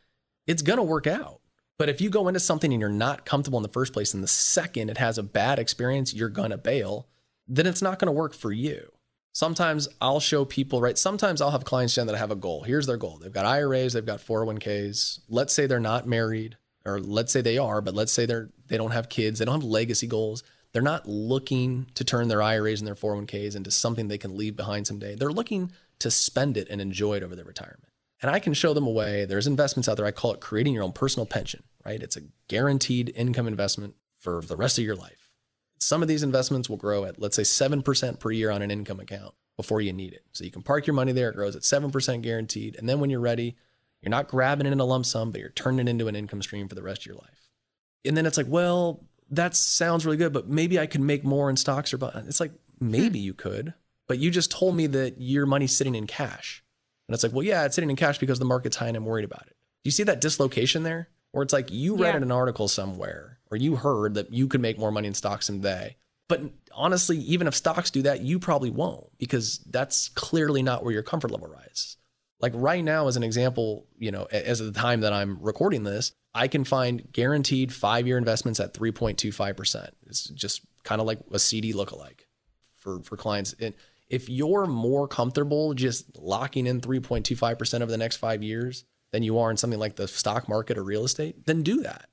it's gonna work out. But if you go into something and you're not comfortable in the first place, and the second it has a bad experience, you're gonna bail, then it's not gonna work for you. Sometimes I'll show people, right? Sometimes I'll have clients, Jen, that have a goal. Here's their goal. They've got IRAs, they've got 401ks. Let's say they're not married, or let's say they are, but let's say they're they don't have kids, they don't have legacy goals. They're not looking to turn their IRAs and their 401ks into something they can leave behind someday. They're looking to spend it and enjoy it over their retirement. And I can show them a way. There's investments out there. I call it creating your own personal pension, right? It's a guaranteed income investment for the rest of your life. Some of these investments will grow at, let's say, 7% per year on an income account before you need it. So you can park your money there. It grows at 7% guaranteed. And then when you're ready, you're not grabbing it in a lump sum, but you're turning it into an income stream for the rest of your life. And then it's like, well, that sounds really good, but maybe I could make more in stocks or bonds. It's like, maybe hmm. you could, but you just told me that your money's sitting in cash. And it's like, well, yeah, it's sitting in cash because the market's high and I'm worried about it. Do you see that dislocation there? Where it's like you read yeah. in an article somewhere or you heard that you could make more money in stocks than they. But honestly, even if stocks do that, you probably won't because that's clearly not where your comfort level rises. Like right now, as an example, you know, as of the time that I'm recording this, I can find guaranteed five year investments at 3.25%. It's just kind of like a CD lookalike for, for clients. And if you're more comfortable just locking in 3.25% over the next five years than you are in something like the stock market or real estate, then do that.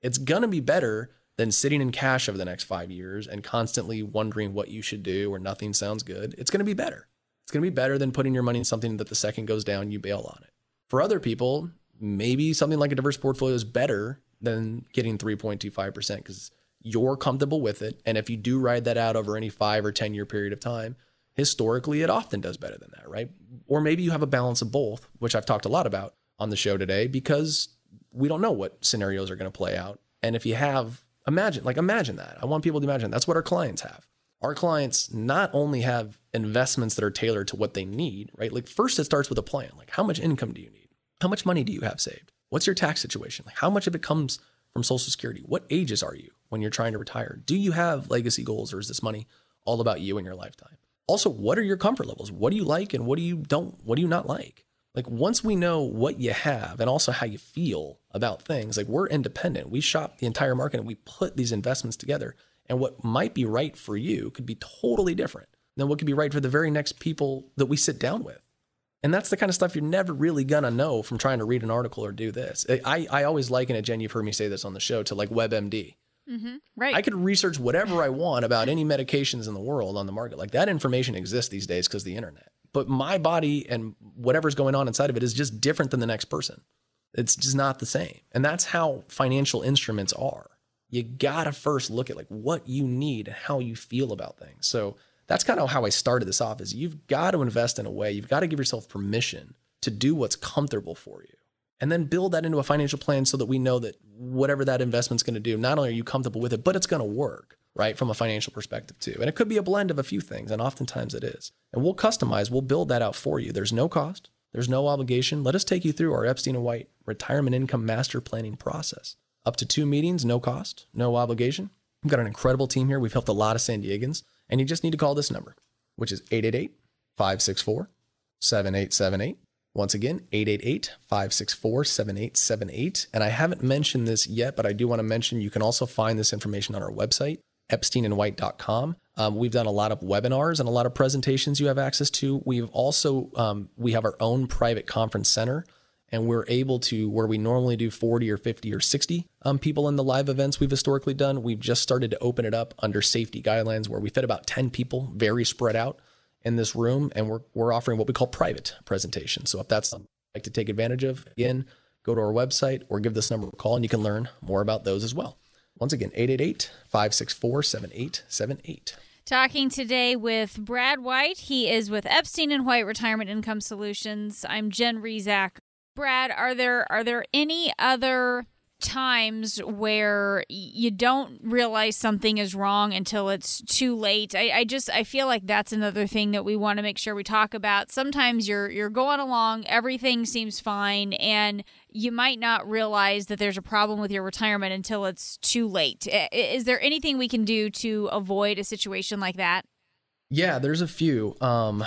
It's going to be better than sitting in cash over the next five years and constantly wondering what you should do or nothing sounds good. It's going to be better. It's going to be better than putting your money in something that the second goes down, you bail on it. For other people, maybe something like a diverse portfolio is better than getting 3.25% because you're comfortable with it. And if you do ride that out over any five or 10 year period of time, historically, it often does better than that, right? Or maybe you have a balance of both, which I've talked a lot about on the show today because we don't know what scenarios are going to play out. And if you have, imagine, like, imagine that. I want people to imagine that's what our clients have. Our clients not only have investments that are tailored to what they need, right? Like, first, it starts with a plan. Like, how much income do you need? How much money do you have saved? What's your tax situation? Like, how much of it comes from Social Security? What ages are you when you're trying to retire? Do you have legacy goals or is this money all about you and your lifetime? Also, what are your comfort levels? What do you like and what do you don't, what do you not like? Like once we know what you have and also how you feel about things, like we're independent. We shop the entire market and we put these investments together. And what might be right for you could be totally different than what could be right for the very next people that we sit down with. And that's the kind of stuff you're never really gonna know from trying to read an article or do this. I, I always liken it, Jen, you've heard me say this on the show, to like WebMD. Mm-hmm. Right. I could research whatever I want about any medications in the world on the market. Like that information exists these days because the internet. But my body and whatever's going on inside of it is just different than the next person. It's just not the same. And that's how financial instruments are. You gotta first look at like what you need and how you feel about things. So that's kind of how I started this off is you've got to invest in a way, you've got to give yourself permission to do what's comfortable for you. And then build that into a financial plan so that we know that whatever that investment's going to do, not only are you comfortable with it, but it's going to work, right? From a financial perspective too. And it could be a blend of a few things, and oftentimes it is. And we'll customize, we'll build that out for you. There's no cost, there's no obligation. Let us take you through our Epstein and White retirement income master planning process. Up to two meetings, no cost, no obligation. We've got an incredible team here. We've helped a lot of San Diegans. And you just need to call this number, which is 888 564 7878. Once again, 888 564 7878. And I haven't mentioned this yet, but I do want to mention you can also find this information on our website, epsteinandwhite.com. Um, we've done a lot of webinars and a lot of presentations you have access to. We've also, um, we have our own private conference center and we're able to where we normally do 40 or 50 or 60 um, people in the live events we've historically done we've just started to open it up under safety guidelines where we fit about 10 people very spread out in this room and we're, we're offering what we call private presentations so if that's something you'd like to take advantage of again go to our website or give this number a call and you can learn more about those as well once again 888-564-7878 Talking today with Brad White. He is with Epstein and White Retirement Income Solutions. I'm Jen Rizak. Brad, are there are there any other times where you don't realize something is wrong until it's too late. I, I, just I feel like that's another thing that we want to make sure we talk about. Sometimes you're you're going along, everything seems fine, and you might not realize that there's a problem with your retirement until it's too late. Is there anything we can do to avoid a situation like that? Yeah, there's a few. Um,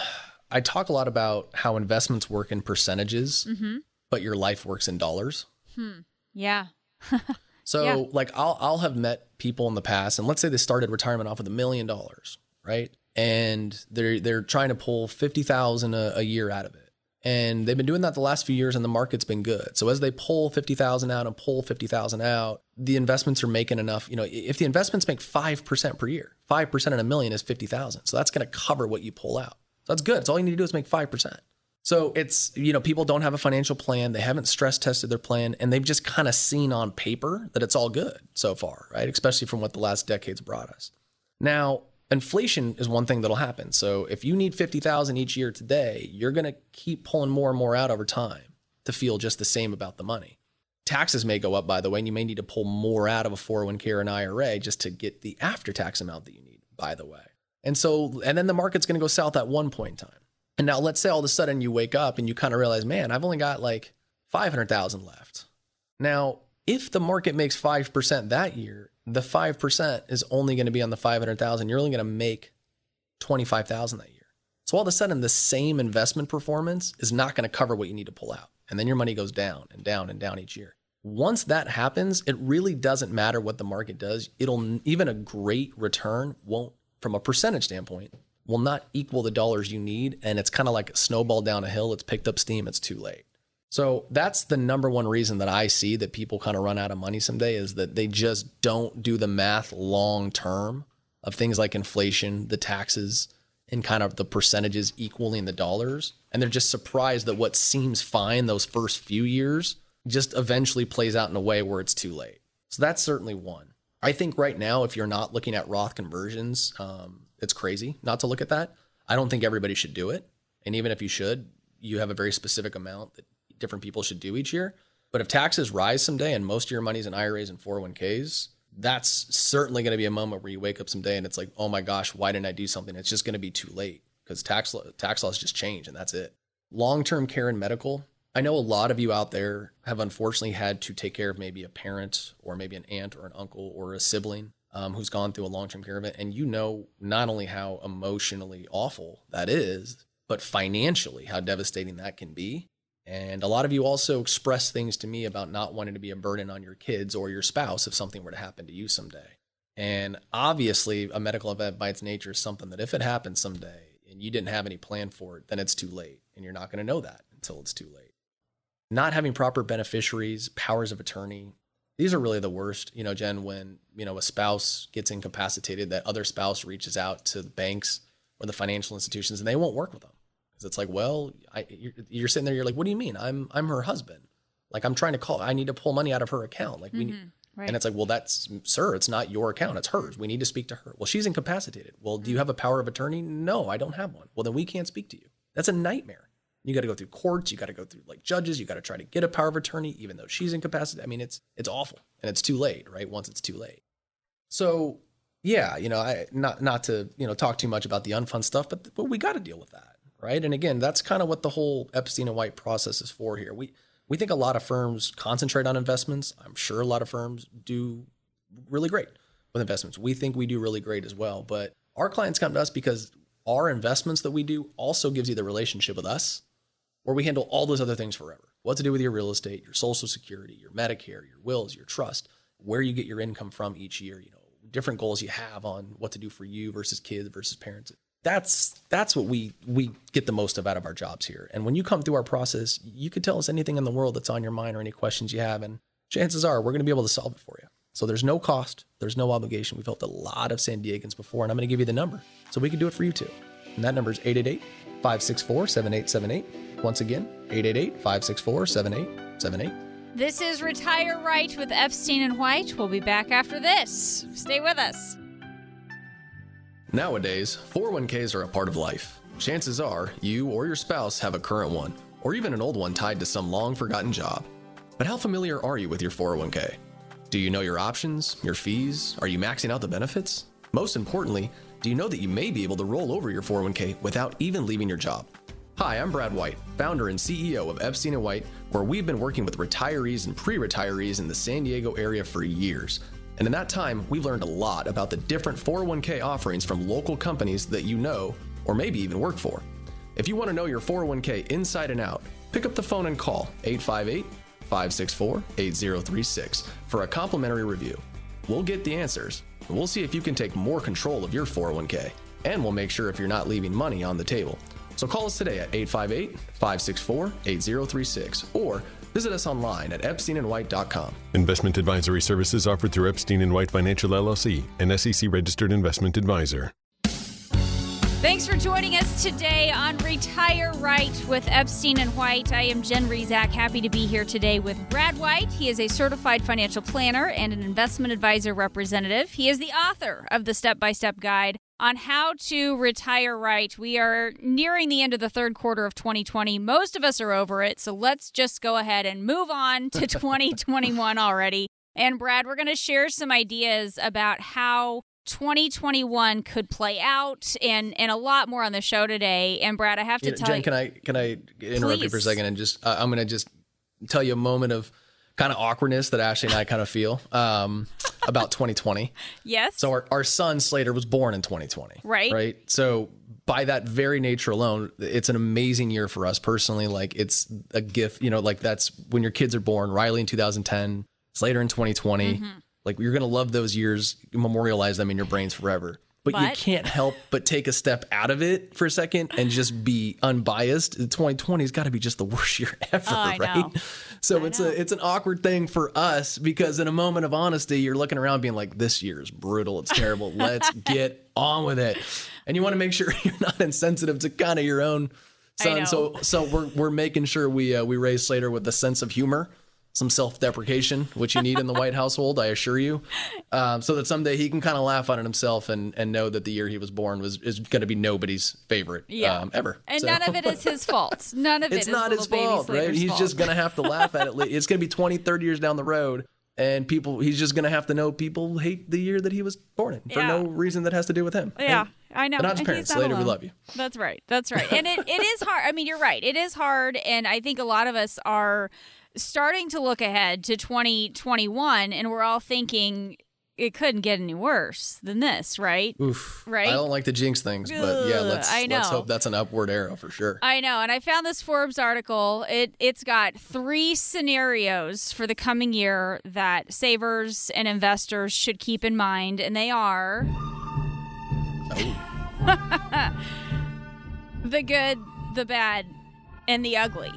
I talk a lot about how investments work in percentages. Mm-hmm but your life works in dollars. Hmm. Yeah. *laughs* so yeah. like I'll I'll have met people in the past and let's say they started retirement off with a million dollars, right? And they're they're trying to pull 50,000 a year out of it. And they've been doing that the last few years and the market's been good. So as they pull 50,000 out and pull 50,000 out, the investments are making enough, you know, if the investments make 5% per year, 5% in a million is 50,000. So that's going to cover what you pull out. So that's good. So all you need to do is make 5%. So it's, you know, people don't have a financial plan. They haven't stress tested their plan and they've just kind of seen on paper that it's all good so far, right? Especially from what the last decades brought us. Now, inflation is one thing that'll happen. So if you need 50,000 each year today, you're going to keep pulling more and more out over time to feel just the same about the money. Taxes may go up, by the way, and you may need to pull more out of a 401k or an IRA just to get the after tax amount that you need, by the way. And so, and then the market's going to go south at one point in time. And now let's say all of a sudden you wake up and you kind of realize, man, I've only got like 500,000 left. Now, if the market makes 5% that year, the 5% is only going to be on the 500,000. You're only going to make 25,000 that year. So all of a sudden the same investment performance is not going to cover what you need to pull out. And then your money goes down and down and down each year. Once that happens, it really doesn't matter what the market does. It'll even a great return won't from a percentage standpoint will not equal the dollars you need. And it's kind of like a snowball down a hill. It's picked up steam. It's too late. So that's the number one reason that I see that people kind of run out of money someday is that they just don't do the math long term of things like inflation, the taxes, and kind of the percentages equaling the dollars. And they're just surprised that what seems fine those first few years just eventually plays out in a way where it's too late. So that's certainly one. I think right now, if you're not looking at Roth conversions, um, it's crazy not to look at that. I don't think everybody should do it. And even if you should, you have a very specific amount that different people should do each year. But if taxes rise someday and most of your money's in IRAs and 401ks, that's certainly going to be a moment where you wake up someday and it's like, oh my gosh, why didn't I do something? It's just going to be too late because tax tax laws just change and that's it. Long term care and medical. I know a lot of you out there have unfortunately had to take care of maybe a parent or maybe an aunt or an uncle or a sibling um, who's gone through a long term care event, and you know not only how emotionally awful that is, but financially how devastating that can be. And a lot of you also express things to me about not wanting to be a burden on your kids or your spouse if something were to happen to you someday. And obviously, a medical event by its nature is something that if it happens someday and you didn't have any plan for it, then it's too late. And you're not going to know that until it's too late. Not having proper beneficiaries, powers of attorney, these are really the worst. You know, Jen, when, you know, a spouse gets incapacitated, that other spouse reaches out to the banks or the financial institutions and they won't work with them because it's like, well, I, you're, you're, sitting there, you're like, what do you mean? I'm I'm her husband. Like I'm trying to call. I need to pull money out of her account. Like we. Mm-hmm. Right. And it's like, well, that's sir, it's not your account, it's hers. We need to speak to her. Well, she's incapacitated. Well, do you mm-hmm. have a power of attorney? No, I don't have one. Well, then we can't speak to you. That's a nightmare. You got to go through courts. You got to go through like judges. You got to try to get a power of attorney, even though she's incapacitated. I mean, it's it's awful, and it's too late, right? Once it's too late. So yeah, you know, I not not to you know talk too much about the unfun stuff, but but we got to deal with that right? And again, that's kind of what the whole Epstein and White process is for here. We we think a lot of firms concentrate on investments. I'm sure a lot of firms do really great with investments. We think we do really great as well, but our clients come to us because our investments that we do also gives you the relationship with us where we handle all those other things forever. What to do with your real estate, your social security, your Medicare, your wills, your trust, where you get your income from each year, you know, different goals you have on what to do for you versus kids versus parents that's that's what we we get the most of out of our jobs here. And when you come through our process, you could tell us anything in the world that's on your mind or any questions you have, and chances are we're going to be able to solve it for you. So there's no cost, there's no obligation. We've helped a lot of San Diegans before, and I'm going to give you the number so we can do it for you too. And that number is 888 564 7878. Once again, 888 564 7878. This is Retire Right with Epstein and White. We'll be back after this. Stay with us. Nowadays, 401ks are a part of life. Chances are you or your spouse have a current one, or even an old one tied to some long forgotten job. But how familiar are you with your 401k? Do you know your options, your fees? Are you maxing out the benefits? Most importantly, do you know that you may be able to roll over your 401k without even leaving your job? Hi, I'm Brad White, founder and CEO of Epstein White, where we've been working with retirees and pre-retirees in the San Diego area for years and in that time, we've learned a lot about the different 401k offerings from local companies that you know or maybe even work for. If you want to know your 401k inside and out, pick up the phone and call 858 564 8036 for a complimentary review. We'll get the answers, and we'll see if you can take more control of your 401k, and we'll make sure if you're not leaving money on the table. So call us today at 858 564 8036 or Visit us online at epsteinandwhite.com. Investment advisory services offered through Epstein and White Financial LLC, an SEC registered investment advisor. Thanks for joining us today on Retire Right with Epstein and White. I am Jen Rizak, happy to be here today with Brad White. He is a certified financial planner and an investment advisor representative. He is the author of the step by step guide on how to retire right. We are nearing the end of the third quarter of 2020. Most of us are over it, so let's just go ahead and move on to *laughs* 2021 already. And Brad, we're going to share some ideas about how 2021 could play out and and a lot more on the show today. And Brad, I have to you know, tell Jen, you can I can I interrupt Please. you for a second and just uh, I'm going to just tell you a moment of kind of awkwardness that Ashley and I kind of feel um, about 2020. *laughs* Yes. So our, our son Slater was born in 2020. Right. Right. So by that very nature alone, it's an amazing year for us personally. Like it's a gift, you know, like that's when your kids are born. Riley in 2010, Slater in 2020. Mm-hmm. Like you're gonna love those years, memorialize them in your brains forever. but, you can't help but take a step out of it for a second and just be unbiased. 2020 has got to be just the worst year *laughs* ever, Oh, I right? know. So it's a it's an awkward thing for us because in a moment of honesty, you're looking around being like, "This year is brutal. It's terrible. *laughs* Let's get on with it." And you want to make sure *laughs* you're not insensitive to kind of your own son. So so we're we're making sure we uh, we raise Slater with a sense of humor. Some self-deprecation, which you need in the White *laughs* household, I assure you, um, so that someday he can kind of laugh on it himself and, and know that the year he was born was is going to be nobody's favorite Yeah. um, ever. And So- none of it is his *laughs* fault. None of it it's is not his fault, right? He's fault. just going to have to laugh at it. *laughs* It's going to be 20, 30 years down the road. And people, he's just going to have to know people hate the year that he was born in for Yeah. no reason that has to do with him. Yeah, And I know. But not his parents. Slater, we love you. That's right. That's right. And it, it is hard. I mean, you're right. It is hard. And I think a lot of us are starting to look ahead to 2021 and we're all thinking it couldn't get any worse than this, right? Oof. Right? I don't like to jinx things, but yeah, let's let's hope that's an upward arrow for sure. I know, and I found this Forbes article. It it's got three scenarios for the coming year that savers and investors should keep in mind, and they are oh. *laughs* the good, the bad, and the ugly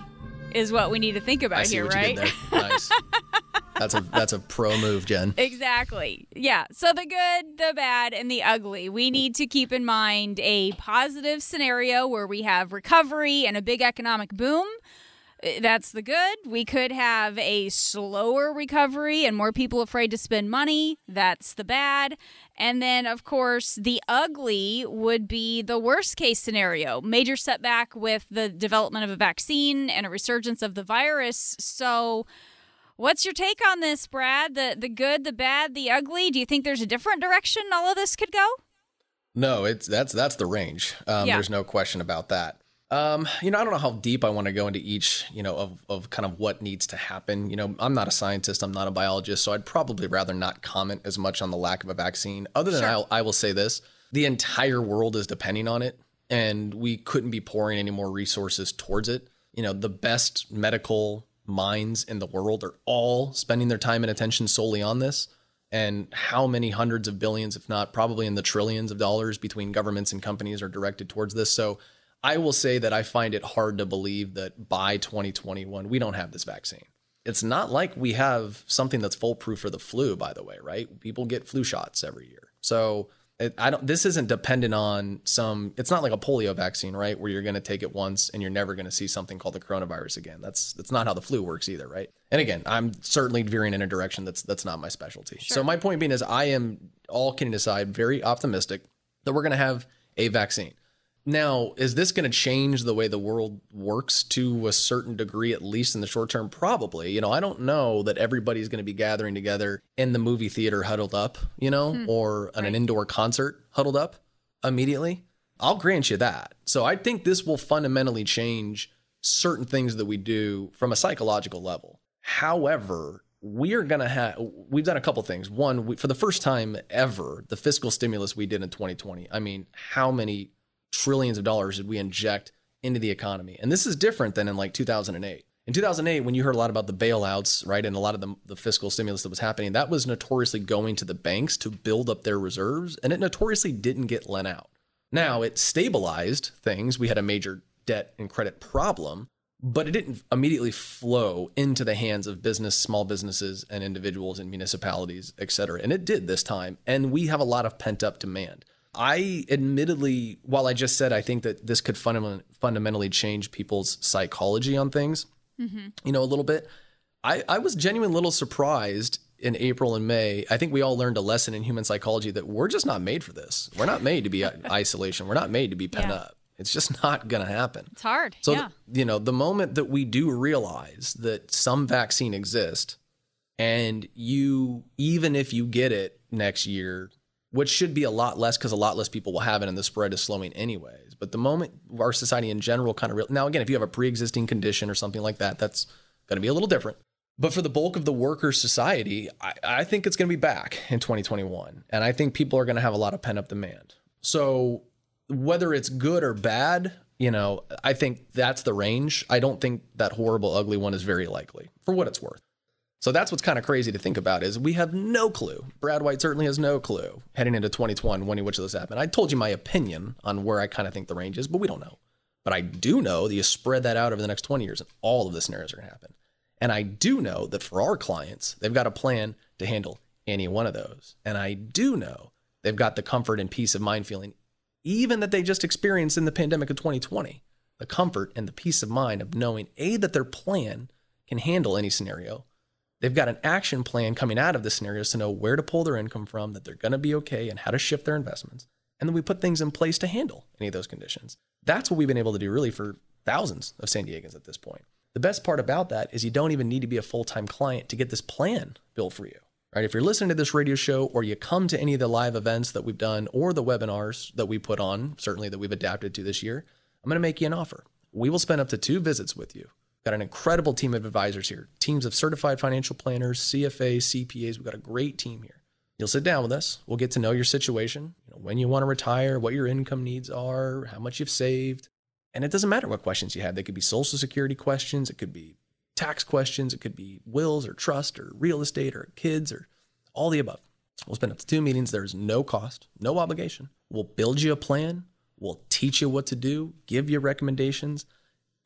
is what we need to think about here, right? you did there. Nice. *laughs* that's a that's a pro move, Jen. Exactly. Yeah. So the good, the bad, and the ugly. We need to keep in mind a positive scenario where we have recovery and a big economic boom. Uh, That's the good. We could have a slower recovery and more people afraid to spend money. That's the bad. And then, of course, the ugly would be the worst case scenario major setback with the development of a vaccine and a resurgence of the virus. So, What's your take on this, Brad? The the good, the bad, the ugly? Do you think there's a different direction all of this could go? No, it's that's that's the range. Um, Yeah. There's no question about that. Um, you know, I don't know how deep I want to go into each, you know, of, of kind of what needs to happen. You know, I'm not a scientist, I'm not a biologist, so I'd probably rather not comment as much on the lack of a vaccine. Other than I'll, I will say this: the entire world is depending on it, and we couldn't be pouring any more resources towards it. You know, the best medical minds in the world are all spending their time and attention solely on this and how many hundreds of billions, if not probably in the trillions of dollars between governments and companies are directed towards this. So I will say that I find it hard to believe that by 2021, we don't have this vaccine. It's not like we have something that's foolproof for the flu, by the way, right? People get flu shots every year. So it, I don't, this isn't dependent on some, it's not like a polio vaccine, right? Where you're going to take it once and you're never going to see something called the coronavirus again. That's, that's not how the flu works either, right? And again, I'm certainly veering in a direction that's, that's not my specialty. So my point being is I am all kidding aside, very optimistic that we're going to have a vaccine. Now, is this going to change the way the world works to a certain degree, at least in the short term? Probably. You know, I don't know that everybody's going to be gathering together in the movie theater huddled up, you know, hmm. or at an indoor concert huddled up immediately. I'll grant you that. So I think this will fundamentally change certain things that we do from a psychological level. However, we are going to have, we've done a couple things. One, we, for the first time ever, the fiscal stimulus we did in 2020. I mean, how many trillions of dollars did we inject into the economy? And this is different than in like 2008. In 2008, when you heard a lot about the bailouts, right, and a lot of the, the fiscal stimulus that was happening, that was notoriously going to the banks to build up their reserves, and it notoriously didn't get lent out. Now, it stabilized things. We had a major debt and credit problem, but it didn't immediately flow into the hands of business, small businesses, and individuals and municipalities, et cetera. And it did this time. And we have a lot of pent up demand. I admittedly, while I just said I think that this could fundament- fundamentally change people's psychology on things, mm-hmm. you know, a little bit, I, I was genuinely a little surprised in April and May. I think we all learned a lesson in human psychology that we're just not made for this. We're not made to be *laughs* isolation. We're not made to be pent Yeah. up. It's just not going to happen. It's hard. So, yeah. the, you know, the moment that we do realize that some vaccine exists and you, even if you get it next year, which should be a lot less because a lot less people will have it and the spread is slowing anyways. But the moment our society in general kind of, now again, if you have a pre existing condition or something like that, that's going to be a little different. But for the bulk of the worker society, I, I think it's going to be back in 2021. And I think people are going to have a lot of pent up demand. So whether it's good or bad, you know, I think that's the range. I don't think that horrible, ugly one is very likely for what it's worth. So that's what's kind of crazy to think about is we have no clue. Brad White certainly has no clue heading into 2021 when which of this happened. I told you my opinion on where I kind of think the range is, but we don't know. But I do know that you spread that out over the next 20 years and all of the scenarios are going to happen. And I do know that for our clients, they've got a plan to handle any one of those. And I do know they've got the comfort and peace of mind feeling, even that they just experienced in the pandemic of 2020, the comfort and the peace of mind of knowing A, that their plan can handle any scenario, They've got an action plan coming out of the scenarios to know where to pull their income from, that they're going to be okay, and how to shift their investments. And then we put things in place to handle any of those conditions. That's what we've been able to do really for thousands of San Diegans at this point. The best part about that is you don't even need to be a full time client to get this plan built for you. Right? If you're listening to this radio show or you come to any of the live events that we've done or the webinars that we put on, certainly that we've adapted to this year, I'm going to make you an offer. We will spend up to two visits with you Got an incredible team of advisors here, teams of certified financial planners, CFAs, CPAs. We've got a great team here. You'll sit down with us. We'll get to know your situation, you know, when you want to retire, what your income needs are, how much you've saved. And it doesn't matter what questions you have. They could be social security questions, it could be tax questions, it could be wills or trust or real estate or kids or all the above. We'll spend up to two meetings. There's no cost, no obligation. We'll build you a plan. We'll teach you what to do, give you recommendations,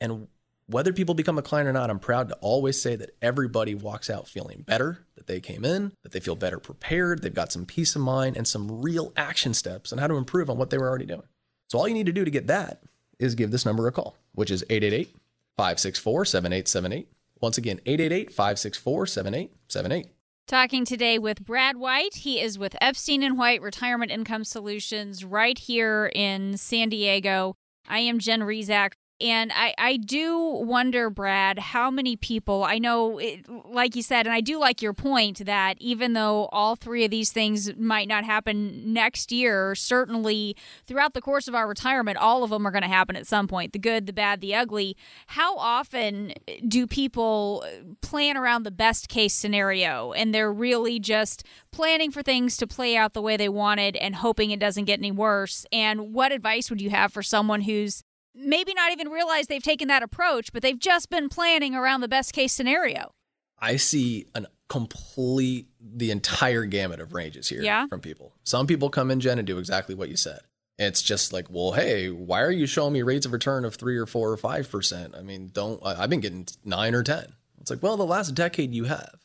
and whether people become a client or not, I'm proud to always say that everybody walks out feeling better, that they came in, that they feel better prepared, they've got some peace of mind and some real action steps on how to improve on what they were already doing. So all you need to do to get that is give this number a call, which is 888 564 7878. Once again, 888 564 7878. Talking today with Brad White. He is with Epstein and White Retirement Income Solutions right here in San Diego. I am Jen Rizak. And I, I do wonder, Brad, how many people I know, it, like you said, and I do like your point that even though all three of these things might not happen next year, certainly throughout the course of our retirement, all of them are going to happen at some point the good, the bad, the ugly. How often do people plan around the best case scenario and they're really just planning for things to play out the way they wanted and hoping it doesn't get any worse? And what advice would you have for someone who's maybe not even realize they've taken that approach, but they've just been planning around the best case scenario. I see an complete the entire gamut of ranges here yeah. from people. Some people come in, Jen, and do exactly what you said. It's just like, well, hey, why are you showing me rates of return of three or four or five percent? I mean, don't I've been getting nine or ten. It's like, well, the last decade you have.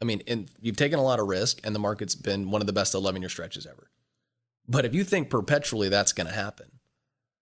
I mean, and you've taken a lot of risk, and the market's been one of the best 11 year stretches ever. But if you think perpetually that's going to happen,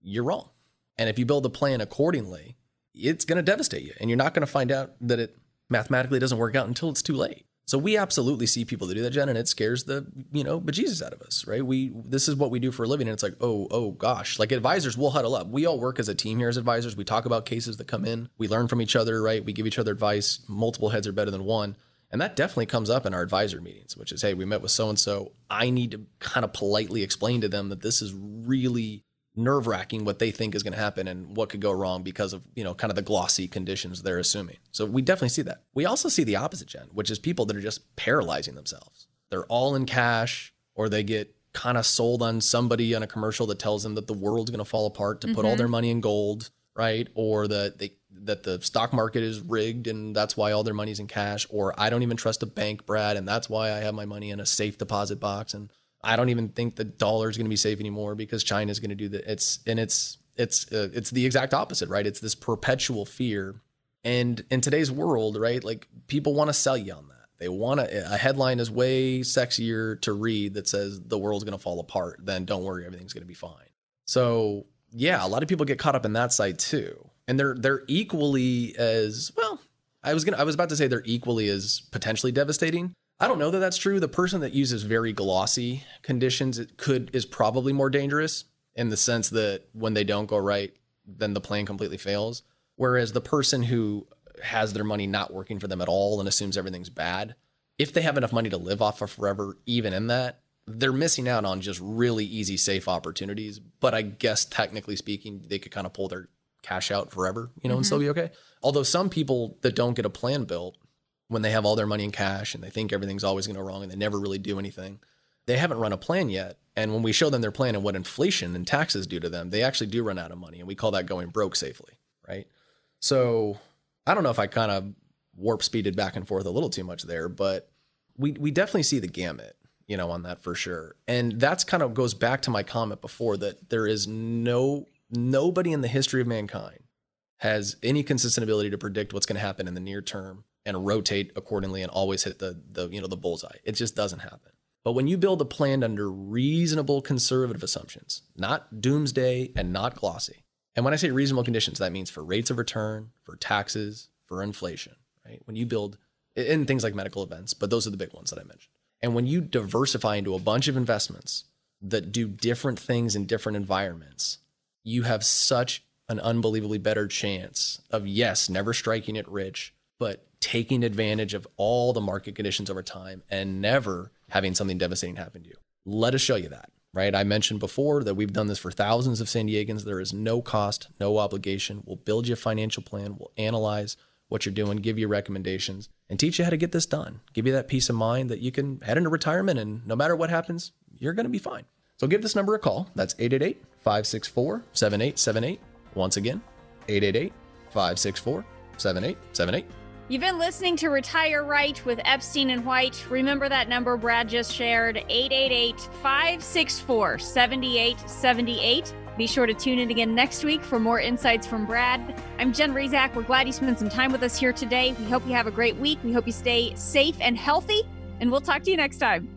you're wrong. And if you build a plan accordingly, it's going to devastate you. And you're not going to find out that it mathematically doesn't work out until it's too late. So we absolutely see people that do that, Jen, and it scares the, you know, bejesus out of us, right? We this is what we do for a living. And it's like, oh, oh gosh. Like advisors will huddle up. We all work as a team here as advisors. We talk about cases that come in. We learn from each other, right? We give each other advice. Multiple heads are better than one. And that definitely comes up in our advisor meetings, which is, hey, we met with so and so. I need to kind of politely explain to them that this is really nerve wracking what they think is going to happen and what could go wrong because of, you know, kind of the glossy conditions they're assuming. So we definitely see that. We also see the opposite, Jen, which is people that are just paralyzing themselves. They're all in cash or they get kind of sold on somebody on a commercial that tells them that the world's going to fall apart to mm-hmm. put all their mm-hmm. money in gold, right? Or that they that the stock market is rigged and that's why all their money's in cash or I don't even trust a bank, Brad, and that's why I have my money in a safe deposit box and I don't even think the dollar is going to be safe anymore because China is going to do that. It's and it's it's uh, it's the exact opposite, right? It's this perpetual fear. And in today's world, right, like people want to sell you on that. They want to, a headline is way sexier to read that says the world's going to fall apart than don't worry, everything's going to be fine. So yeah, a lot of people get caught up in that side too, and they're they're equally as well. I was gonna I was about to say they're equally as potentially devastating, I don't know that that's true. The person that uses very glossy conditions it could is probably more dangerous in the sense that when they don't go right, then the plan completely fails. Whereas the person who has their money not working for them at all and assumes everything's bad, if they have enough money to live off of forever, even in that, they're missing out on just really easy, safe opportunities. But I guess technically speaking, they could kind of pull their cash out forever, you know, mm-hmm. and still be okay. Although some people that don't get a plan built when they have all their money in cash and they think everything's always going to go wrong and they never really do anything. They haven't run a plan yet. And when we show them their plan and what inflation and taxes do to them, they actually do run out of money. And we call that going broke safely, right? So I don't know if I kind of warp speeded back and forth a little too much there, but we we definitely see the gamut, you know, on that for sure. And that's kind of goes back to my comment before that there is no nobody in the history of mankind has any consistent ability to predict what's going to happen in the near term and rotate accordingly and always hit the the you know the bullseye. It just doesn't happen. But when you build a plan under reasonable conservative assumptions, not doomsday and not glossy. And when I say reasonable conditions, that means for rates of return, for taxes, for inflation, right? When you build in things like medical events, but those are the big ones that I mentioned. And when you diversify into a bunch of investments that do different things in different environments, you have such an unbelievably better chance of, yes, never striking it rich, but taking advantage of all the market conditions over time and never having something devastating happen to you. Let us show you that, right? I mentioned before that we've done this for thousands of San Diegans. There is no cost, no obligation. We'll build you a financial plan, we'll analyze what you're doing, give you recommendations, and teach you how to get this done. Give you that peace of mind that you can head into retirement and no matter what happens, you're going to be fine. So give this number a call. That's 888 564 7878. Once again, 888 564 7878. You've been listening to Retire Right with Epstein and White. Remember that number Brad just shared 888 564 7878. Be sure to tune in again next week for more insights from Brad. I'm Jen Rizak. We're glad you spent some time with us here today. We hope you have a great week. We hope you stay safe and healthy, and we'll talk to you next time.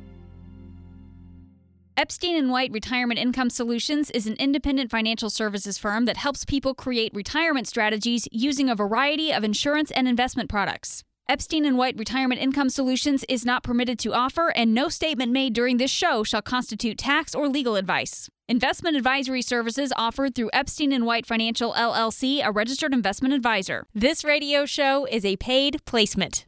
Epstein and White Retirement Income Solutions is an independent financial services firm that helps people create retirement strategies using a variety of insurance and investment products. Epstein and White Retirement Income Solutions is not permitted to offer, and no statement made during this show shall constitute tax or legal advice. Investment advisory services offered through Epstein and White Financial LLC, a registered investment advisor. This radio show is a paid placement.